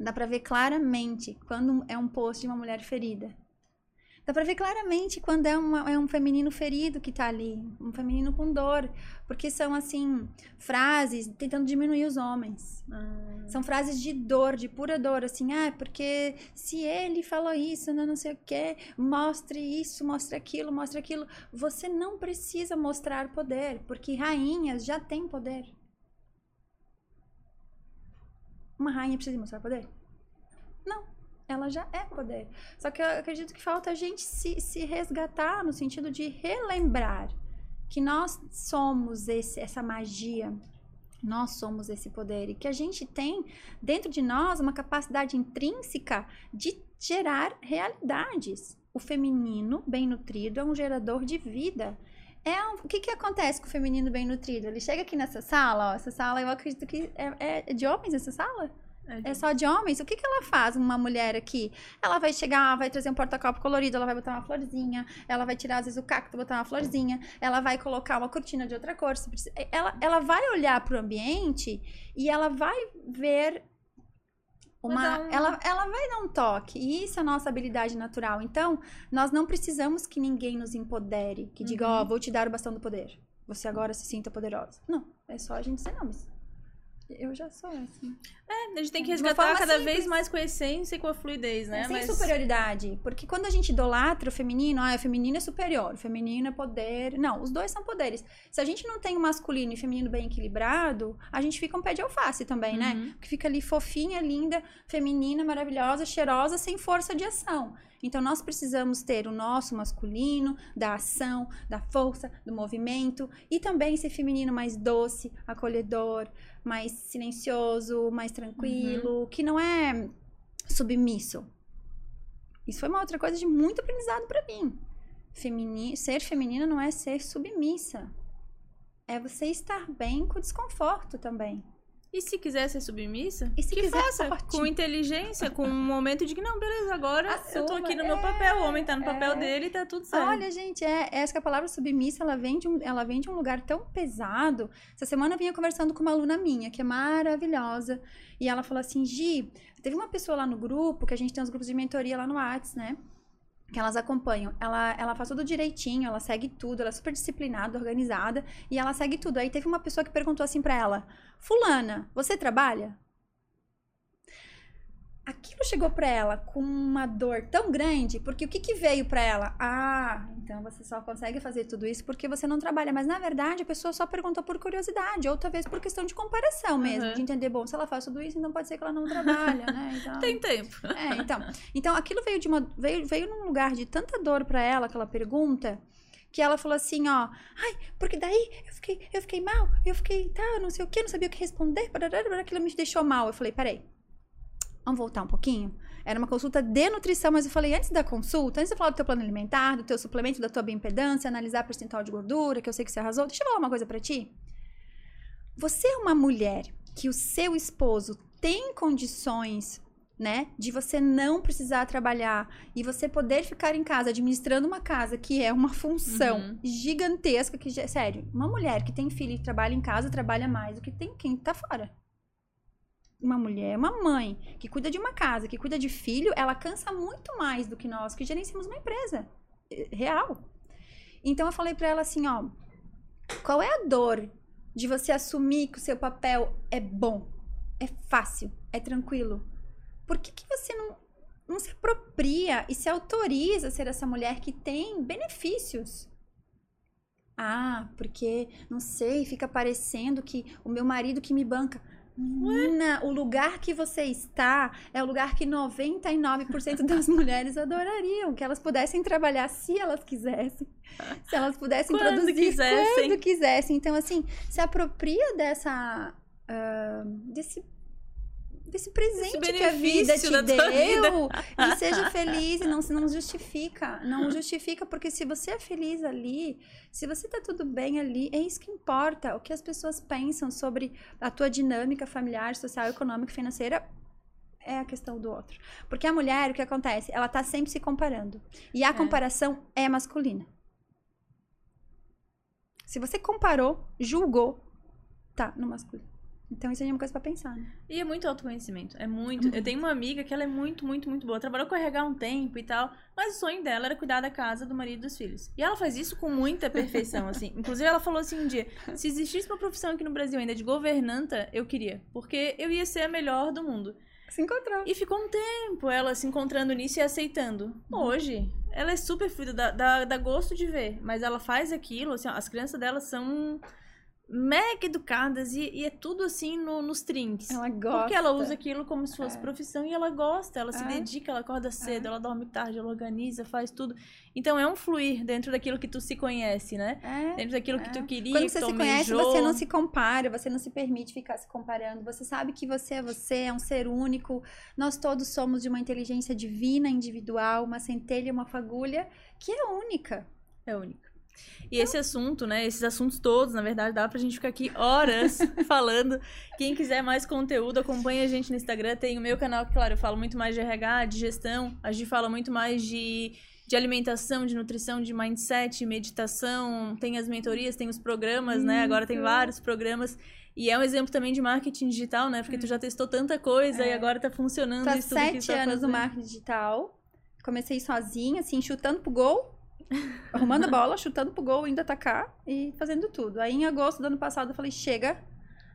Dá pra ver claramente quando é um post de uma mulher ferida. Dá pra ver claramente quando é, uma- é um feminino ferido que tá ali. Um feminino com dor. Porque são, assim, frases tentando diminuir os homens. Ah, São frases de dor, de pura dor, assim, ah, porque se ele falou isso, não, não sei o quê, mostre isso, mostre aquilo, mostre aquilo. Você não precisa mostrar poder, porque rainhas já têm poder. Uma rainha precisa mostrar poder? Não, ela já é poder. Só que eu acredito que falta a gente se, se resgatar no sentido de relembrar que nós somos esse, essa magia nós somos esse poder e que a gente tem dentro de nós uma capacidade intrínseca de gerar realidades. O feminino bem nutrido é um gerador de vida. É um- o que, que acontece com o feminino bem nutrido? Ele chega aqui nessa sala, ó, essa sala eu acredito que é, é de homens essa sala? é É só de homens? O que, que ela faz, uma mulher aqui? Ela vai chegar, vai trazer um porta-copo colorido, ela vai botar uma florzinha, ela vai tirar, às vezes, o cacto, botar uma florzinha, ela vai colocar uma cortina de outra cor. precisa- Ela, ela vai olhar pro ambiente e ela vai ver uma. Um- Ela, ela vai dar um toque. E isso é a nossa habilidade natural. Então, nós não precisamos que ninguém nos empodere, que diga, Uhum. ó, vou te dar o bastão do poder. Você agora se sinta poderosa. Não, é só a gente ser nomes. Eu já sou assim. É, a gente tem que resgatar cada simples. vez mais com a essência e com a fluidez, né? É, sem Mas- superioridade. Porque quando a gente idolatra o feminino, ah, o feminino é superior, o feminino é poder. Não, os dois são poderes. Se a gente não tem o masculino e feminino bem equilibrado, a gente fica um pé de alface também, né? Uhum. Que fica ali fofinha, linda, feminina, maravilhosa, cheirosa, sem força de ação. Então nós precisamos ter o nosso masculino, da ação, da força, do movimento, e também esse feminino mais doce, acolhedor, mais silencioso, mais tranquilo, que não é submisso. Isso foi uma outra coisa de muito aprendizado pra mim. Femini ser feminina não é ser submissa. É você estar bem com o desconforto também. E se quiser ser submissa, E se que quiser, faça. ótimo. Com inteligência, com um momento de que, não, beleza, agora eu tô Assuma, aqui no meu é, papel, o homem tá no papel é. dele e tá tudo certo. Olha, gente, é, essa que a palavra submissa, ela vem, de um, ela vem de um lugar tão pesado. Essa semana eu vinha conversando com uma aluna minha, que é maravilhosa, e ela falou assim, Gi, teve uma pessoa lá no grupo, que a gente tem uns grupos de mentoria lá no Whats, né? Que elas acompanham. Ela, ela faz tudo direitinho, ela segue tudo, ela é super disciplinada, organizada, e ela segue tudo. Aí teve uma pessoa que perguntou assim pra ela, Fulana, você trabalha? aquilo chegou pra ela com uma dor tão grande, porque o que, que veio pra ela? Ah, então você só consegue fazer tudo isso porque você não trabalha. Mas na verdade a pessoa só perguntou por curiosidade, ou talvez por questão de comparação mesmo, Uhum. de entender, bom, se ela faz tudo isso, então pode ser que ela não trabalha, né? Então, Tem tempo. é, então, então aquilo veio de uma veio, veio num lugar de tanta dor pra ela, aquela pergunta, que ela falou assim, ó, ai, porque daí eu fiquei, eu fiquei mal, eu fiquei, tá, não sei o que, não sabia o que responder, parará, aquilo me deixou mal. Eu falei, peraí, vamos voltar um pouquinho? Era uma consulta de nutrição, mas eu falei, antes da consulta, antes de falar do teu plano alimentar, do teu suplemento, da tua bioimpedância, analisar percentual de gordura, que eu sei que você arrasou, deixa eu falar uma coisa pra ti. Você é uma mulher que o seu esposo tem condições né? De você não precisar trabalhar e você poder ficar em casa administrando uma casa que é uma função Uhum. gigantesca que sério, uma mulher que tem filho e trabalha em casa trabalha mais do que tem quem tá fora. Uma mulher, uma mãe que cuida de uma casa, que cuida de filho, ela cansa muito mais do que nós que gerenciamos uma empresa eh, real. Então eu falei pra ela assim, ó, qual é a dor de você assumir que o seu papel é bom, é fácil, é tranquilo? Por que, que você não, não se apropria e se autoriza a ser essa mulher que tem benefícios? Ah, porque, não sei, fica parecendo que o meu marido que me banca. Menina, o lugar que você está é o lugar que 99% das mulheres adorariam. Que elas pudessem trabalhar se elas quisessem. Se elas pudessem Quando produzir quisessem. quando quisessem. Então, assim, se apropria dessa. ah, desse. Desse presente que a vida te deu e seja feliz e não se não justifica, não justifica porque se você é feliz ali, se você tá tudo bem ali, é isso que importa. O que as pessoas pensam sobre a tua dinâmica familiar, social, econômica, financeira é a questão do outro. Porque a mulher, o que acontece? Ela tá sempre se comparando. E a É. comparação é masculina. Se você comparou, julgou, tá no masculino. Então isso aí é uma coisa pra pensar, né? E é muito autoconhecimento. É muito. Eu tenho uma amiga que ela é muito, muito, muito boa. Trabalhou com RH um tempo e tal. Mas o sonho dela era cuidar da casa, do marido e dos filhos. E ela faz isso com muita perfeição, assim. Inclusive, ela falou assim um dia: se existisse uma profissão aqui no Brasil ainda de governanta, eu queria. Porque eu ia ser a melhor do mundo. Se encontrou. E ficou um tempo ela se encontrando nisso e aceitando. Hoje, ela é super fluida, dá, dá, dá gosto de ver. Mas ela faz aquilo, assim, ó, as crianças dela são mega educadas e, e é tudo assim no- nos trinques. Ela gosta. Porque ela usa aquilo como se fosse É. profissão e ela gosta, ela se É. dedica, ela acorda cedo, É. ela dorme tarde, ela organiza, faz tudo. Então é um fluir dentro daquilo que tu se conhece, né? É. Dentro daquilo que É. tu queria, Quando você se conhece, você não se compara, você não se permite ficar se comparando. Você sabe que você é você, é um ser único. Nós todos somos de uma inteligência divina, individual, uma centelha, uma fagulha, que é única. É única. E esse assunto, né? Esses assuntos todos, na verdade, dá pra gente ficar aqui horas falando. Quem quiser mais conteúdo, acompanha a gente no Instagram. Tem o meu canal, que, claro, eu falo muito mais de RH, de gestão. A gente fala muito mais de, de alimentação, de nutrição, de mindset, meditação. Tem as mentorias, tem os programas, né? Agora tem vários programas. E é um exemplo também de marketing digital, né? Porque tu já testou tanta coisa e É. agora tá funcionando Tô isso tudo que tu sete tá anos no marketing digital. Comecei sozinha, assim, chutando pro gol. Arrumando a bola, chutando pro gol, indo atacar e fazendo tudo. Aí, em agosto do ano passado, eu falei, chega.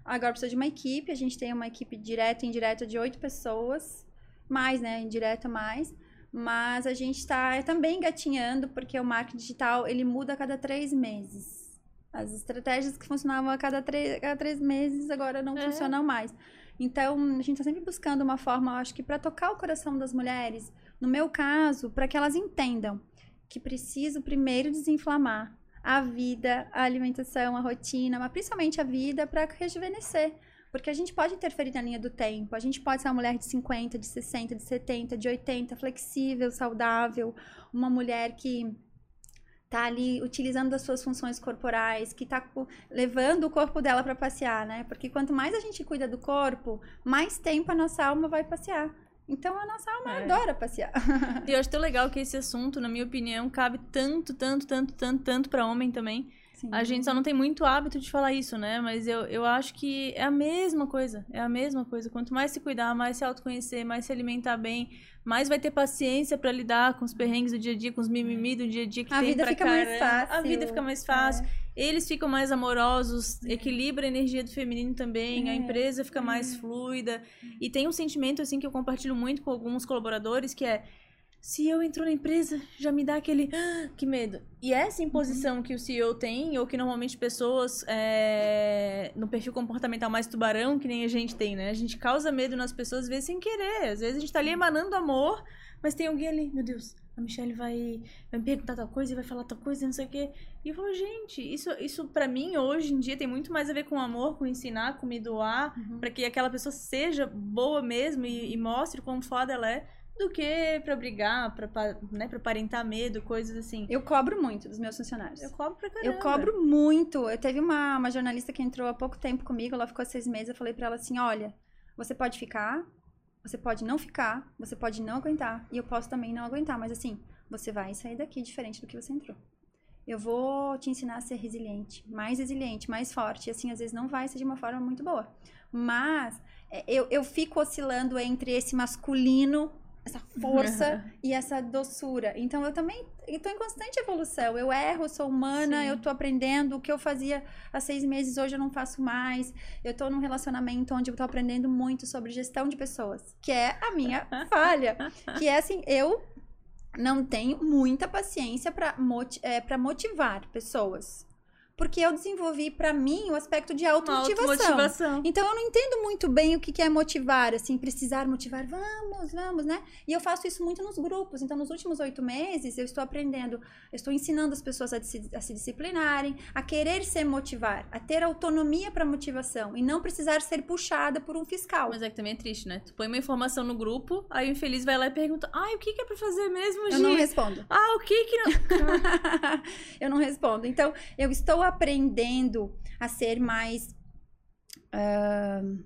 Agora precisa de uma equipe. A gente tem uma equipe direta e indireta de oito pessoas. Mais, né? Indireta mais. Mas a gente está também engatinhando, porque o marketing digital, ele muda a cada três meses. As estratégias que funcionavam a cada, três- a cada três meses, agora não É. funcionam mais. Então, a gente está sempre buscando uma forma, eu acho que para tocar o coração das mulheres, no meu caso, para que elas entendam que preciso primeiro desinflamar a vida, a alimentação, a rotina, mas principalmente a vida para rejuvenescer. Porque a gente pode interferir na linha do tempo. A gente pode ser uma mulher de 50, de 60, de 70, de 80, flexível, saudável, uma mulher que tá ali utilizando as suas funções corporais, que tá levando o corpo dela para passear, né? Porque quanto mais a gente cuida do corpo, mais tempo a nossa alma vai passear. Então a nossa alma É. adora passear. E eu acho tão legal que esse assunto, na minha opinião, cabe tanto, tanto, tanto, tanto, tanto pra homem também. Sim. A gente só não tem muito hábito de falar isso, né? Mas eu, eu acho que é a mesma coisa. É a mesma coisa. Quanto mais se cuidar, mais se autoconhecer, mais se alimentar bem, mais vai ter paciência pra lidar com os perrengues do dia a dia, com os mimimi do dia a dia que A tem vida pra fica mais caramba. A fácil. vida fica mais fácil. É. Eles ficam mais amorosos, equilibra a energia do feminino também, a É. empresa fica mais fluida. E tem um sentimento, assim, que eu compartilho muito com alguns colaboradores, que é... Se eu entro na empresa, já me dá aquele... "Ah, que medo. E essa imposição que o CEO tem, ou que normalmente pessoas é, no perfil comportamental mais tubarão, que nem a gente tem, né? A gente causa medo nas pessoas, às vezes, sem querer. Às vezes a gente tá ali emanando amor, mas tem alguém ali, meu Deus... A Michelle vai, vai me perguntar tal coisa e vai falar tal coisa, não sei o quê. E eu falo, gente, isso, isso para mim hoje em dia tem muito mais a ver com amor, com ensinar, com me doar, Uhum. pra que aquela pessoa seja boa mesmo e, e mostre quão foda ela é, do que pra brigar, pra, pa- né, pra aparentar medo, coisas assim. Eu cobro muito dos meus funcionários. Eu cobro pra caramba. Eu cobro muito. Eu teve uma, uma jornalista que entrou há pouco tempo comigo, ela ficou há seis meses, eu falei pra ela assim, olha, Você pode ficar, você pode não ficar, você pode não aguentar, e eu posso também não aguentar, mas assim, você vai sair daqui diferente do que você entrou. Eu vou te ensinar a ser resiliente, mais resiliente, mais forte. E assim, às vezes não vai ser de uma forma muito boa. Mas é, eu, eu fico oscilando entre esse masculino essa força e essa doçura. Então eu também estou em constante evolução. Eu erro, sou humana, Sim. eu estou aprendendo. O que eu fazia há seis meses, hoje eu não faço mais. Eu estou num relacionamento onde eu estou aprendendo muito sobre gestão de pessoas, que é a minha falha. Que é assim, eu não tenho muita paciência para é, motivar pessoas porque eu desenvolvi para mim o aspecto de automotivação. Então eu não entendo muito bem o que é motivar, assim, precisar motivar, vamos, vamos, né? E eu faço isso muito nos grupos. Então, nos últimos oito meses, eu estou aprendendo, eu estou ensinando as pessoas a, se, a se disciplinarem, a querer se motivar, a ter autonomia para motivação e não precisar ser puxada por um fiscal. Mas é que também é triste, né? Tu põe uma informação no grupo, aí o infeliz vai lá e pergunta: ai, o que, que é para fazer mesmo, Gi? Eu não respondo. Ah, o que que não. eu não respondo. Então, eu estou aprendendo a ser mais. Uh,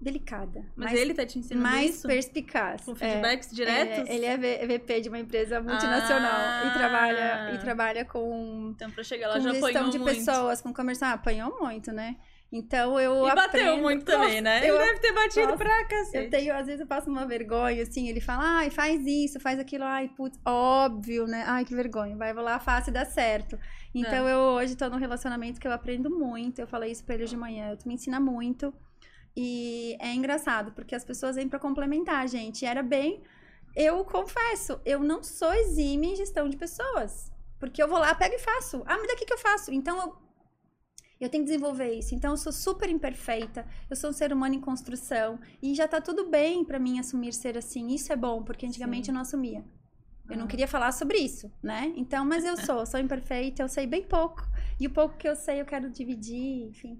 delicada. Mas mais, ele tá te ensinando mais isso? Perspicaz. Com feedbacks é, diretos? É, ele é VP de uma empresa multinacional ah, e trabalha e trabalha com Então para chegar lá com já gestão de muito. pessoas, com comercial, ah, apanhou muito, né? Então eu e aprendo... bateu muito também, né? Ele eu... deve ter batido Nossa, pra cacete. Eu tenho, às vezes eu passo uma vergonha, assim, ele fala, ai, faz isso, faz aquilo, ai, putz, óbvio, né? Ai, que vergonha, vai, vou lá, faço e dá certo. Então é. eu hoje tô num relacionamento que eu aprendo muito, eu falei isso pra ele de manhã, tu me ensina muito. E é engraçado, porque as pessoas vêm para complementar, gente. E era bem. Eu confesso, eu não sou exime em gestão de pessoas. Porque eu vou lá, pego e faço. Ah, mas daqui que eu faço. Então eu eu tenho que desenvolver isso. Então, eu sou super imperfeita. Eu sou um ser humano em construção. E já tá tudo bem para mim assumir ser assim. Isso é bom, porque antigamente Sim. eu não assumia. Eu não ah. queria falar sobre isso, né? Então, mas eu sou, sou imperfeita, eu sei bem pouco. E o pouco que eu sei, eu quero dividir, enfim.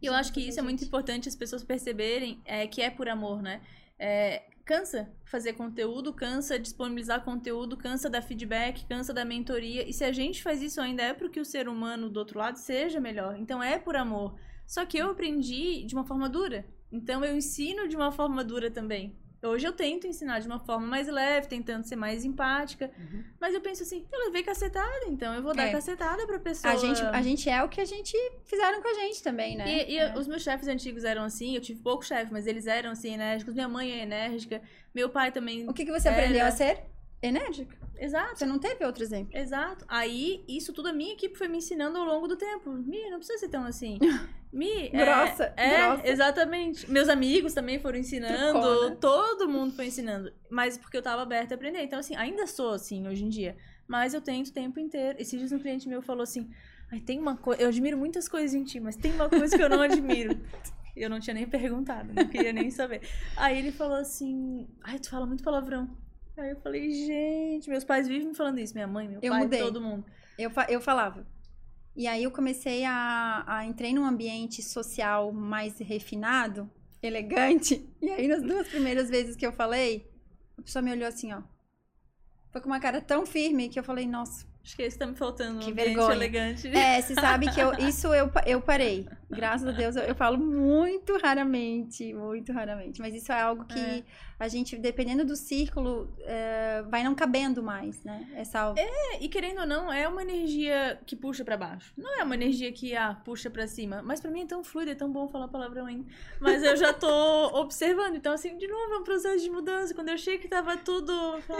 E eu acho que isso é muito importante as pessoas perceberem é, que é por amor, né? É, cansa fazer conteúdo, cansa disponibilizar conteúdo, cansa dar feedback, cansa da mentoria. E se a gente faz isso ainda é porque o ser humano do outro lado seja melhor. Então é por amor. Só que eu aprendi de uma forma dura. Então eu ensino de uma forma dura também. Hoje eu tento ensinar de uma forma mais leve, tentando ser mais empática. Uhum. Mas eu penso assim, eu levei cacetada, então eu vou dar é. cacetada pra pessoa. A gente, a gente é o que a gente fizeram com a gente também, né? E, e é. os meus chefes antigos eram assim, eu tive pouco chefe, mas eles eram assim, enérgicos. Minha mãe é enérgica, meu pai também. O que, que você era... aprendeu a ser? Enérgica. Exato. Você não teve outro exemplo. Exato. Aí, isso tudo a minha equipe foi me ensinando ao longo do tempo. Mi, não precisa ser tão assim. Mi, grossa, é, é grossa. exatamente. Meus amigos também foram ensinando, Tricona. todo mundo foi ensinando. Mas porque eu tava aberta a aprender. Então, assim, ainda sou assim hoje em dia. Mas eu tento o tempo inteiro. Esses dias um cliente meu falou assim: Ai, tem uma coisa. Eu admiro muitas coisas em ti, mas tem uma coisa que eu não admiro. eu não tinha nem perguntado, não queria nem saber. Aí ele falou assim: Ai, tu fala muito palavrão. Aí eu falei, gente, meus pais vivem me falando isso, minha mãe, meu eu pai, mudei. todo mundo. Eu, eu falava. E aí eu comecei a, a entrei num ambiente social mais refinado, elegante. E aí nas duas primeiras vezes que eu falei, a pessoa me olhou assim, ó. Foi com uma cara tão firme que eu falei, nossa, Acho que isso tá me faltando. Que vergonha. elegante. É, você sabe que eu, isso eu, eu parei. Graças a Deus, eu, eu falo muito raramente, muito raramente. Mas isso é algo que é. a gente, dependendo do círculo, é, vai não cabendo mais, né? Essa... É, e querendo ou não, é uma energia que puxa para baixo. Não é uma energia que, ah, puxa para cima. Mas para mim é tão fluido, é tão bom falar palavrão ainda. Mas eu já tô observando. Então, assim, de novo, é um processo de mudança. Quando eu achei que tava tudo...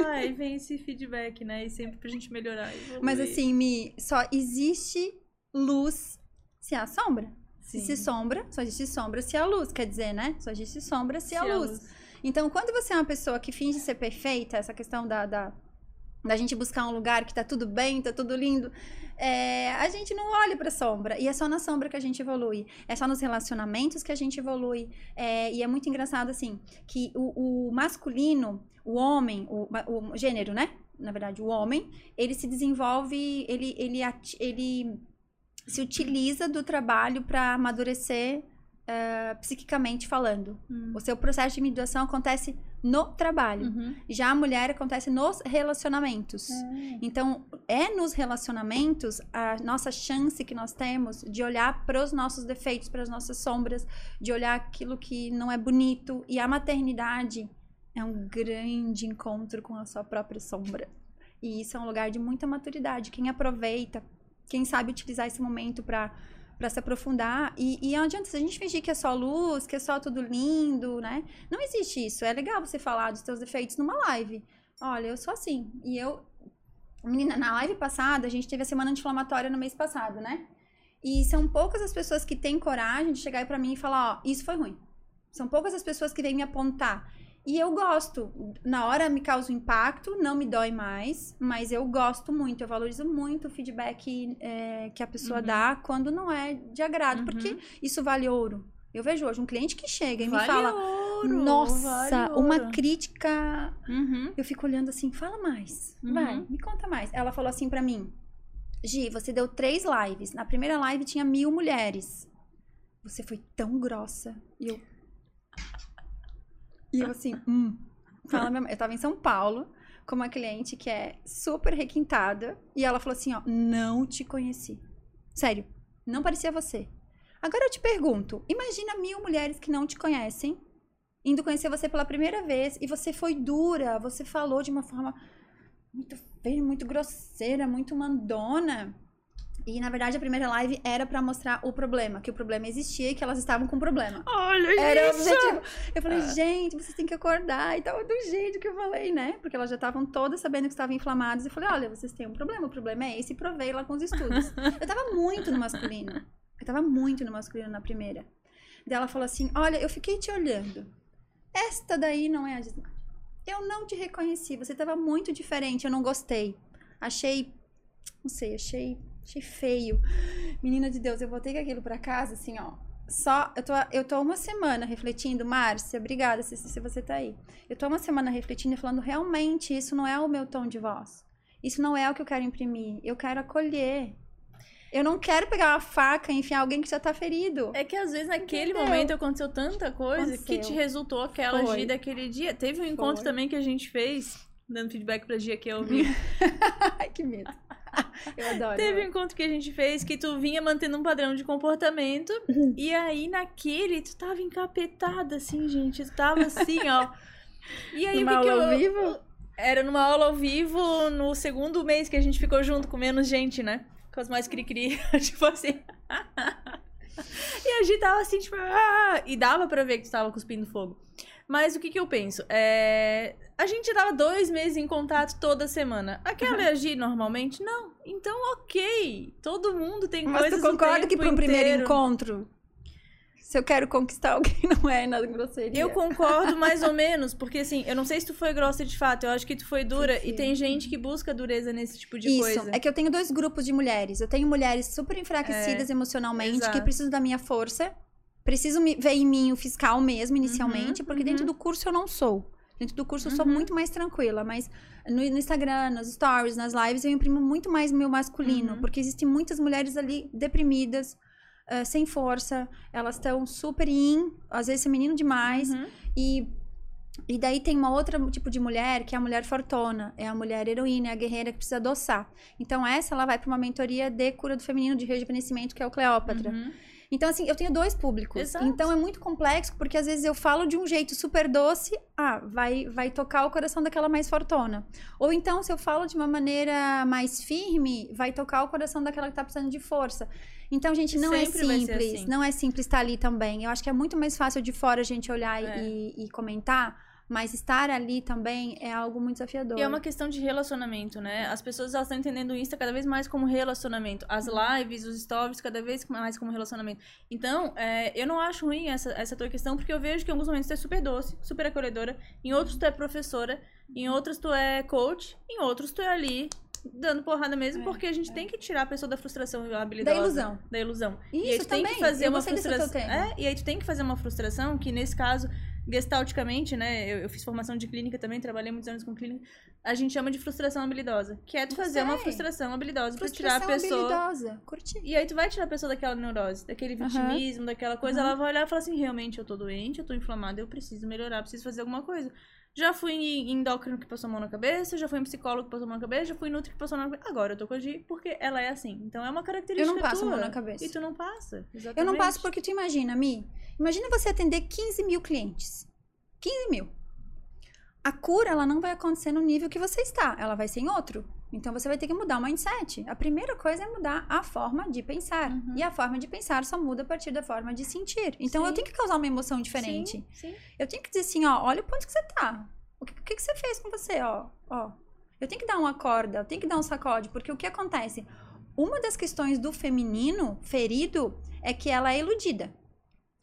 Ai, vem esse feedback, né? E sempre pra gente melhorar. Mas assim, Mi, só existe luz se há sombra. Sim. Se sombra, só existe sombra se há luz, quer dizer, né? Só existe sombra se, se há luz. luz. Então, quando você é uma pessoa que finge ser perfeita, essa questão da, da, da gente buscar um lugar que tá tudo bem, tá tudo lindo, é, a gente não olha pra sombra. E é só na sombra que a gente evolui. É só nos relacionamentos que a gente evolui. É, e é muito engraçado, assim, que o, o masculino, o homem, o, o gênero, né? na verdade, o homem, ele se desenvolve, ele, ele, ele se utiliza do trabalho para amadurecer eh, psiquicamente falando. Hum. O seu processo de individuação acontece no trabalho. Uhum. Já a mulher acontece nos relacionamentos. Então, é nos relacionamentos a nossa chance que nós temos de olhar para os nossos defeitos, para as nossas sombras, de olhar aquilo que não é bonito. E a maternidade é um grande encontro com a sua própria sombra. E isso é um lugar de muita maturidade. Quem aproveita, quem sabe utilizar esse momento para para se aprofundar. E, e adianta a gente fingir que é só luz, que é só tudo lindo, né? Não existe isso. É legal você falar dos seus defeitos numa live. Olha, eu sou assim. E eu. Menina, na live passada, a gente teve a semana anti-inflamatória no mês passado, né? E são poucas as pessoas que têm coragem de chegar aí pra mim e falar: Ó, isso foi ruim. São poucas as pessoas que vêm me apontar. E eu gosto. Na hora me causa um impacto, não me dói mais, mas eu gosto muito, eu valorizo muito o feedback é, que a pessoa Uhum. dá quando não é de agrado, Uhum. porque isso vale ouro. Eu vejo hoje um cliente que chega e Vale me fala: ouro, Nossa, vale uma ouro." crítica. Uhum. Eu fico olhando assim, fala mais. Uhum. Vai, me conta mais. Ela falou assim pra mim: Gi, você deu três lives. Na primeira live tinha mil mulheres. Você foi tão grossa. E eu. E eu assim, hum. Fala, minha mãe. Eu tava em São Paulo com uma cliente que é super requintada. E ela falou assim: ó, não te conheci. Sério, não parecia você. Agora eu te pergunto: imagina mil mulheres que não te conhecem, indo conhecer você pela primeira vez, e você foi dura, você falou de uma forma muito feia, muito grosseira, muito mandona. E na verdade a primeira live era pra mostrar o problema, que o problema existia e que elas estavam com problema. Olha Era o isso! objetivo. Eu falei, Ah. gente, vocês têm que acordar e tal, do jeito que eu falei, né? Porque elas já estavam todas sabendo que estavam inflamadas. E eu falei, olha, vocês têm um problema, o problema é esse. E provei lá com os estudos. eu tava muito no masculino. Eu tava muito no masculino na primeira. Daí ela falou assim, olha, eu fiquei te olhando. Esta daí não é a Gismar. Eu não te reconheci, você tava muito diferente, eu não gostei. Achei, não sei, achei, achei feio. Menina de Deus, eu voltei com aquilo pra casa, assim, ó. Só, eu tô, eu tô uma semana refletindo, Márcia, obrigada se, se você tá aí. Eu tô uma semana refletindo e falando, realmente, isso não é o meu tom de voz. Isso não é o que eu quero imprimir. Eu quero acolher. Eu não quero pegar uma faca e enfiar alguém que já tá ferido. É que às vezes naquele Entendeu? momento aconteceu tanta coisa que Aconteceu. te resultou aquela Foi. Gi daquele dia. Teve um encontro Foi. também que a gente fez, dando feedback pra Gia que eu ouvi. Ai, que medo. Eu adoro. Teve um encontro que a gente fez que tu vinha mantendo um padrão de comportamento. Uhum. e aí naquele tu tava encapetada, assim, gente. Tu tava assim, ó. E aí Numa o que, que aula eu. ao vivo? Era numa aula ao vivo no segundo mês que a gente ficou junto com menos gente, né? Com as mais cri-cri. tipo assim. e a gente tava assim, tipo. "Ah!" E dava pra ver que tu tava cuspindo fogo. Mas o que que eu penso? É... A gente dava dois meses em contato toda semana. Aquela é a Gi normalmente? Não. Então, ok. Todo mundo tem Mas coisas tu concorda que para um primeiro encontro, se eu quero conquistar alguém, não é nada grosseria. Eu concordo mais ou menos, porque assim, eu não sei se tu foi grossa de fato, eu acho que tu foi dura. Sim. E tem gente que busca dureza nesse tipo de Isso, coisa. é que eu tenho dois grupos de mulheres. Eu tenho mulheres super enfraquecidas emocionalmente, que exato. precisam da minha força. Precisam ver em mim o fiscal mesmo, inicialmente, Uhum, porque uhum. dentro do curso eu não sou. Dentro do curso eu sou Uhum. muito mais tranquila, mas no, no Instagram, nos stories, nas lives, eu imprimo muito mais meu masculino, Uhum. porque existem muitas mulheres ali deprimidas, ah, sem força, elas estão super in, às vezes feminino demais, Uhum. e, e daí tem uma outra tipo de mulher, que é a mulher fortona. É a mulher heroína, é a guerreira que precisa adoçar. Então, essa ela vai para uma mentoria de cura do feminino, de rejuvenescimento, que é o Cleópatra. Uhum. Então, assim, eu tenho dois públicos. Exato. Então, é muito complexo, porque às vezes eu falo de um jeito super doce, ah, vai, vai tocar o coração daquela mais fortona. Ou então, se eu falo de uma maneira mais firme, vai tocar o coração daquela que tá precisando de força. Então, gente, não Sempre é vai ser simples. assim. Não é simples estar ali também. Eu acho que é muito mais fácil de fora a gente olhar É. e, e comentar, mas estar ali também é algo muito desafiador. E é uma questão de relacionamento, né? As pessoas elas estão entendendo o Insta cada vez mais como relacionamento. As lives, os stories, cada vez mais como relacionamento. Então, é, eu não acho ruim essa, essa tua questão, porque eu vejo que em alguns momentos tu é super doce, super acolhedora. Em outros tu é professora. Em outros tu é coach. Em outros tu é ali dando porrada mesmo, É, porque a gente é. tem que tirar a pessoa da frustração habilidosa. Da ilusão. Da ilusão. Isso e aí tu tem também. que fazer eu uma frustração. É, e aí tu tem que fazer uma frustração que, nesse caso, gestalticamente, né? Eu, eu fiz formação de clínica também, trabalhei muitos anos com clínica. A gente chama de frustração habilidosa. Que é tu fazer uma frustração habilidosa Frustração pra tirar a pessoa. habilidosa. Curti. E aí tu vai tirar a pessoa daquela neurose, daquele vitimismo, daquela coisa, ela vai olhar e falar assim, realmente eu tô doente, eu tô inflamada, eu preciso melhorar, preciso fazer alguma coisa. Já fui em endócrino que passou a mão na cabeça, já fui em psicólogo que passou a mão na cabeça, já fui em nutri que passou a mão na cabeça. Agora eu tô com a Gi porque ela é assim. Então é uma característica Eu não passo a tua. mão na cabeça. E tu não passa. Eu não passo porque tu imagina, Mi. Imagina você atender 15 mil clientes. 15 mil. A cura, ela não vai acontecer no nível que você está. Ela vai ser em outro. Então você vai ter que mudar o mindset. A primeira coisa é mudar a forma de pensar. Uhum. E a forma de pensar só muda a partir da forma de sentir. Então eu Sim. tenho que causar uma emoção diferente. Sim, sim. Eu tenho que dizer assim, ó, olha o ponto que você tá. O que, o que, que você fez com você, ó, ó. Eu tenho que dar uma corda, eu tenho que dar um sacode, porque o que acontece? Uma das questões do feminino ferido é que ela é iludida.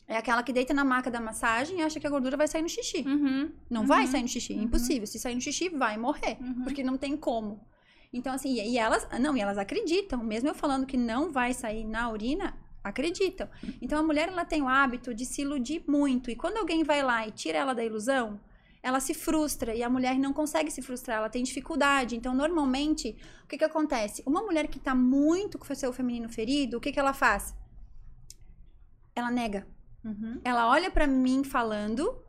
É aquela que deita na maca da massagem e acha que a gordura vai sair no xixi. Uhum. Não Uhum. vai sair no xixi, Uhum. impossível. Se sair no xixi, vai morrer, Uhum. porque não tem como. Então, assim, e e elas, não, e elas acreditam, mesmo eu falando que não vai sair na urina, acreditam. Então, a mulher, ela tem o hábito de se iludir muito, e quando alguém vai lá e tira ela da ilusão, ela se frustra, e a mulher não consegue se frustrar, ela tem dificuldade. Então, normalmente, o que que acontece? Uma mulher que tá muito com o seu feminino ferido, o que que ela faz? Ela nega Uhum. ela olha pra mim falando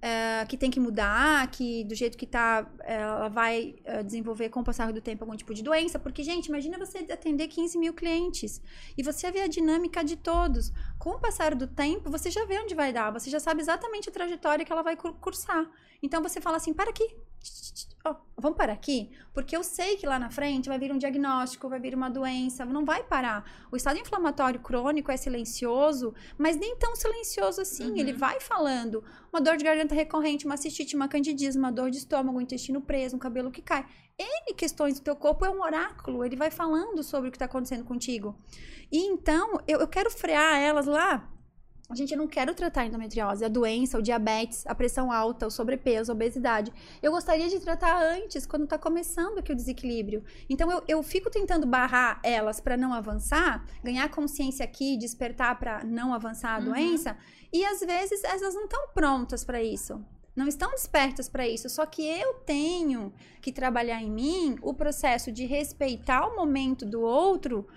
eh, que tem que mudar, que do jeito que tá, ela vai eh, desenvolver com o passar do tempo algum tipo de doença. Porque, gente, imagina você atender 15 mil clientes e você vê a dinâmica de todos. Com o passar do tempo, você já vê onde vai dar, você já sabe exatamente a trajetória que ela vai cur- cursar. Então você fala assim: para aqui. Ó, vamos parar aqui, porque eu sei que lá na frente vai vir um diagnóstico, vai vir uma doença, não vai parar. O estado inflamatório crônico é silencioso, mas nem tão silencioso assim. Uhum. Ele vai falando. Uma dor de garganta recorrente, uma cistite, uma candidíase, uma dor de estômago, um intestino preso, um cabelo que cai. N questões do teu corpo é um oráculo. Ele vai falando sobre o que está acontecendo contigo. E então, eu, eu quero frear elas lá. Gente, eu não quero tratar a endometriose, a doença, o diabetes, a pressão alta, o sobrepeso, a obesidade. Eu gostaria de tratar antes, quando tá começando aqui o desequilíbrio. Então, eu, eu fico tentando barrar elas para não avançar, ganhar consciência aqui, despertar para não avançar a Uhum. doença. E às vezes elas não estão prontas para isso. Não estão despertas para isso. Só que eu tenho que trabalhar em mim o processo de respeitar o momento do outro,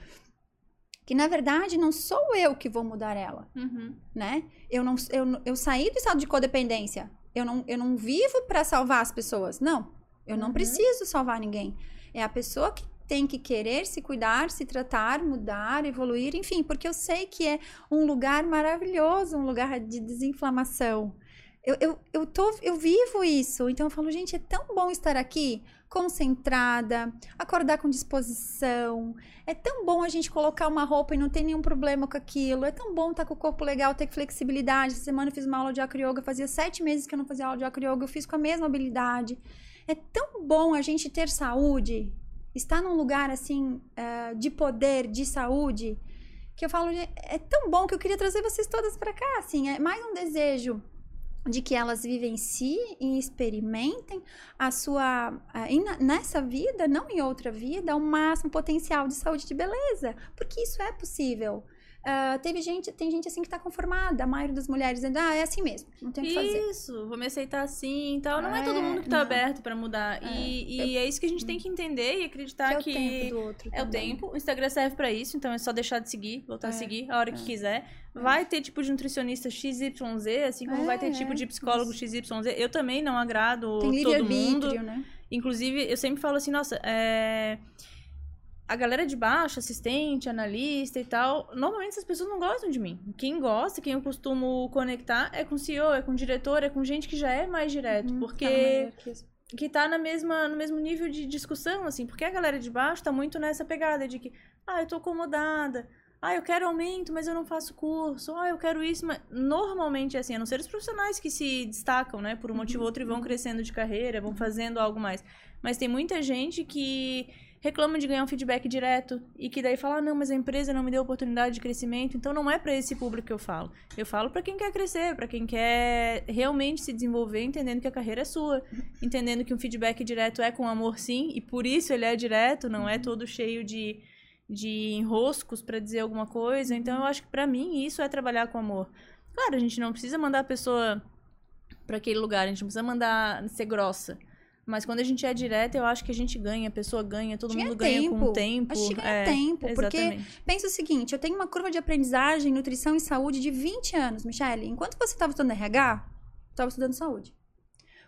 que na verdade não sou eu que vou mudar ela Uhum. né? Eu não eu, não- eu saí do estado de codependência. Eu não, eu não vivo para salvar as pessoas. Não. Eu não Uhum. preciso salvar ninguém. É a pessoa que tem que querer se cuidar, se tratar, mudar, evoluir, enfim, porque eu sei que é um lugar maravilhoso, um lugar de desinflamação. Eu, eu, eu, tô, eu vivo isso. Então eu falo, gente, é tão bom estar aqui concentrada, acordar com disposição. É tão bom a gente colocar uma roupa e não ter nenhum problema com aquilo. É tão bom estar com o corpo legal, ter flexibilidade. Essa semana eu fiz uma aula de acro yoga, fazia sete meses que eu não fazia aula de acro yoga, eu fiz com a mesma habilidade. É tão bom a gente ter saúde, estar num lugar assim eh, de poder, de saúde, que eu falo, é tão bom que eu queria trazer vocês todas para cá, assim, é mais um desejo de que elas vivenciem e experimentem a sua nessa vida, não em outra vida, o máximo potencial de saúde e de beleza, porque isso é possível. Ah, teve gente, tem gente assim que tá conformada, a maioria das mulheres dizendo, ah, é assim mesmo, não tem o que fazer. Isso, vou me aceitar assim e tal. Não é, todo É, mundo que tá não. aberto pra mudar. E, e é isso que a gente tem que entender e acreditar Que é o que. tempo do outro É o também. tempo. O Instagram serve pra isso, então é só deixar de seguir, voltar a É, seguir a hora que é. quiser. Vai ter tipo de nutricionista XYZ, assim como É, vai ter tipo é, de psicólogo XYZ. Eu também não agrado Tem todo mundo. né? Inclusive, eu sempre falo assim, nossa, é... a galera de baixo, assistente, analista e tal, normalmente essas pessoas não gostam de mim. Quem gosta, quem eu costumo conectar é com CEO, é com diretor, é com gente que já é mais direto, Uhum, porque tá que tá na mesma, no mesmo nível de discussão, assim, porque a galera de baixo tá muito nessa pegada de que, ah, eu tô acomodada, ah, eu quero aumento, mas eu não faço curso, ah, eu quero isso, mas normalmente é assim, a não ser os profissionais que se destacam, né, por um motivo ou outro e vão crescendo de carreira, vão fazendo algo mais. Mas tem muita gente que reclama de ganhar um feedback direto e que daí fala, ah, não, mas a empresa não me deu oportunidade de crescimento, então não é pra esse público que eu falo. Eu falo pra quem quer crescer, pra quem quer realmente se desenvolver, entendendo que a carreira é sua, entendendo que um feedback direto é com amor sim, e por isso ele é direto, não é todo cheio de de enroscos pra dizer alguma coisa. Então eu acho que pra mim isso é trabalhar com amor. Claro, a gente não precisa mandar a pessoa pra aquele lugar. A gente não precisa mandar ser grossa. Mas quando a gente é direta, eu acho que a gente ganha, a pessoa ganha, todo Ganha mundo ganha com tempo. o tempo. A gente ganha É, tempo, porque Exatamente. Pensa o seguinte, eu tenho uma curva de aprendizagem, nutrição e saúde de 20 anos, Michelle. Enquanto você estava estudando RH, eu estava estudando saúde.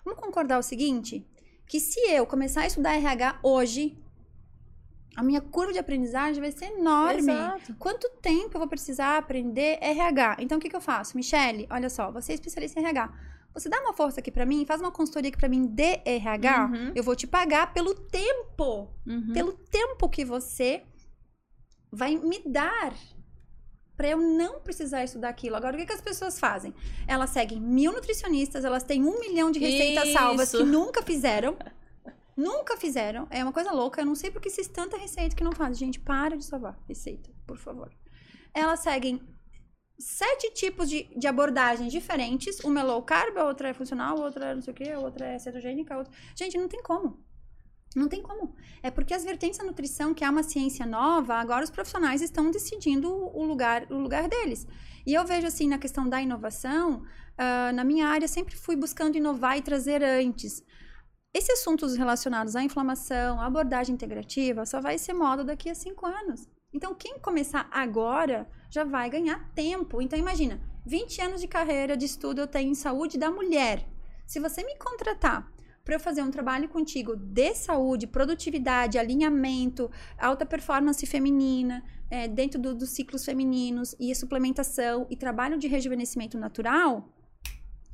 Vamos concordar o seguinte, que se eu começar a estudar RH hoje, a minha curva de aprendizagem vai ser enorme. Exato. Quanto tempo eu vou precisar aprender RH? Então, o que, que eu faço? Michelle, olha só, você é especialista em RH. Você dá uma força aqui pra mim, faz uma consultoria aqui pra mim de RH, Uhum. eu vou te pagar pelo tempo Uhum. pelo tempo que você vai me dar para eu não precisar estudar aquilo. Agora, o que, que as pessoas fazem? Elas seguem mil nutricionistas, elas têm um milhão de receitas Isso. salvas que nunca fizeram. Nunca fizeram. É uma coisa louca. Eu não sei porque existe tanta receita que não faz. Gente, para de salvar receita, por favor. Elas seguem sete tipos de, de abordagens diferentes. Uma é low carb, a outra é funcional, a outra é não sei o quê, a outra é cetogênica, a outra... Gente, não tem como. Não tem como. É porque as vertentes da nutrição, que é uma ciência nova, agora os profissionais estão decidindo o lugar, o lugar deles. E eu vejo assim, na questão da inovação, ah, na minha área sempre fui buscando inovar e trazer antes. Esses assuntos relacionados à inflamação, à abordagem integrativa, só vai ser moda daqui a cinco anos. Então, quem começar agora já vai ganhar tempo. Então, imagina, 20 anos de carreira, de estudo eu tenho em saúde da mulher. Se você me contratar para eu fazer um trabalho contigo de saúde, produtividade, alinhamento, alta performance feminina, é, dentro do- dos ciclos femininos e suplementação e trabalho de rejuvenescimento natural,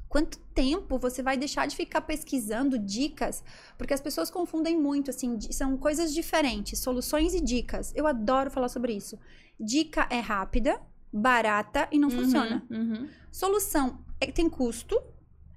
quanto tempo você vai deixar de ficar pesquisando dicas? Porque as pessoas confundem muito, assim, são coisas diferentes, soluções e dicas. Eu adoro falar sobre isso. Dica é rápida, barata e não Uhum, funciona. uhum. Solução é, tem custo,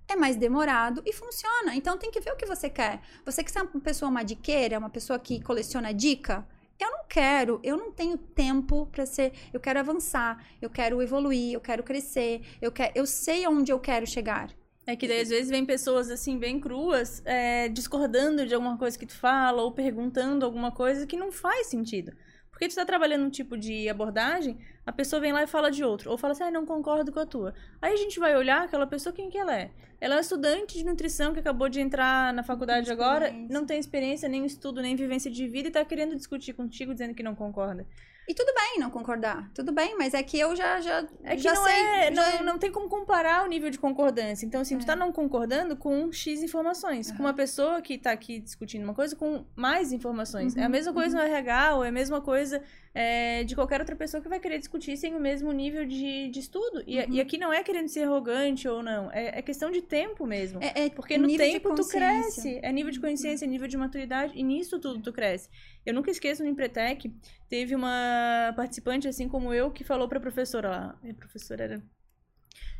é mais demorado e funciona. Então tem que ver o que você quer. Você que é uma pessoa madiqueira, uma pessoa que coleciona dica, eu não quero, eu não tenho tempo para ser, eu quero avançar, eu quero evoluir, eu quero crescer, eu quero, eu sei aonde eu quero chegar. É que daí às vezes vem pessoas assim, bem cruas, é, discordando de alguma coisa que tu fala, ou perguntando alguma coisa que não faz sentido. Porque tu tá trabalhando um tipo de abordagem, a pessoa vem lá e fala de outro. Ou fala assim, ah, não concordo com a tua. Aí a gente vai olhar aquela pessoa, quem que ela é? Ela é estudante de nutrição que acabou de entrar na faculdade agora, não tem experiência, nem estudo, nem vivência de vida e tá querendo discutir contigo dizendo que não concorda. E tudo bem não concordar, tudo bem, mas é que eu já já É que já não sei, é. já- Não, não tem como comparar o nível de concordância. Então, assim, tu tá não concordando com X informações. Com uma pessoa que tá aqui discutindo uma coisa com mais informações. é a Uhum, mesma coisa no RH, ou é a mesma coisa é, de qualquer outra pessoa que vai querer discutir sem o mesmo nível de, de estudo. E, Uhum. e aqui não é querendo ser arrogante ou não. É, é questão de tempo mesmo. é, é Porque no tempo tu cresce. É nível de consciência, é nível de maturidade. E nisso tudo tu cresce. Eu nunca esqueço no Empretec, teve uma participante, assim como eu, que falou pra professora lá. A professora era.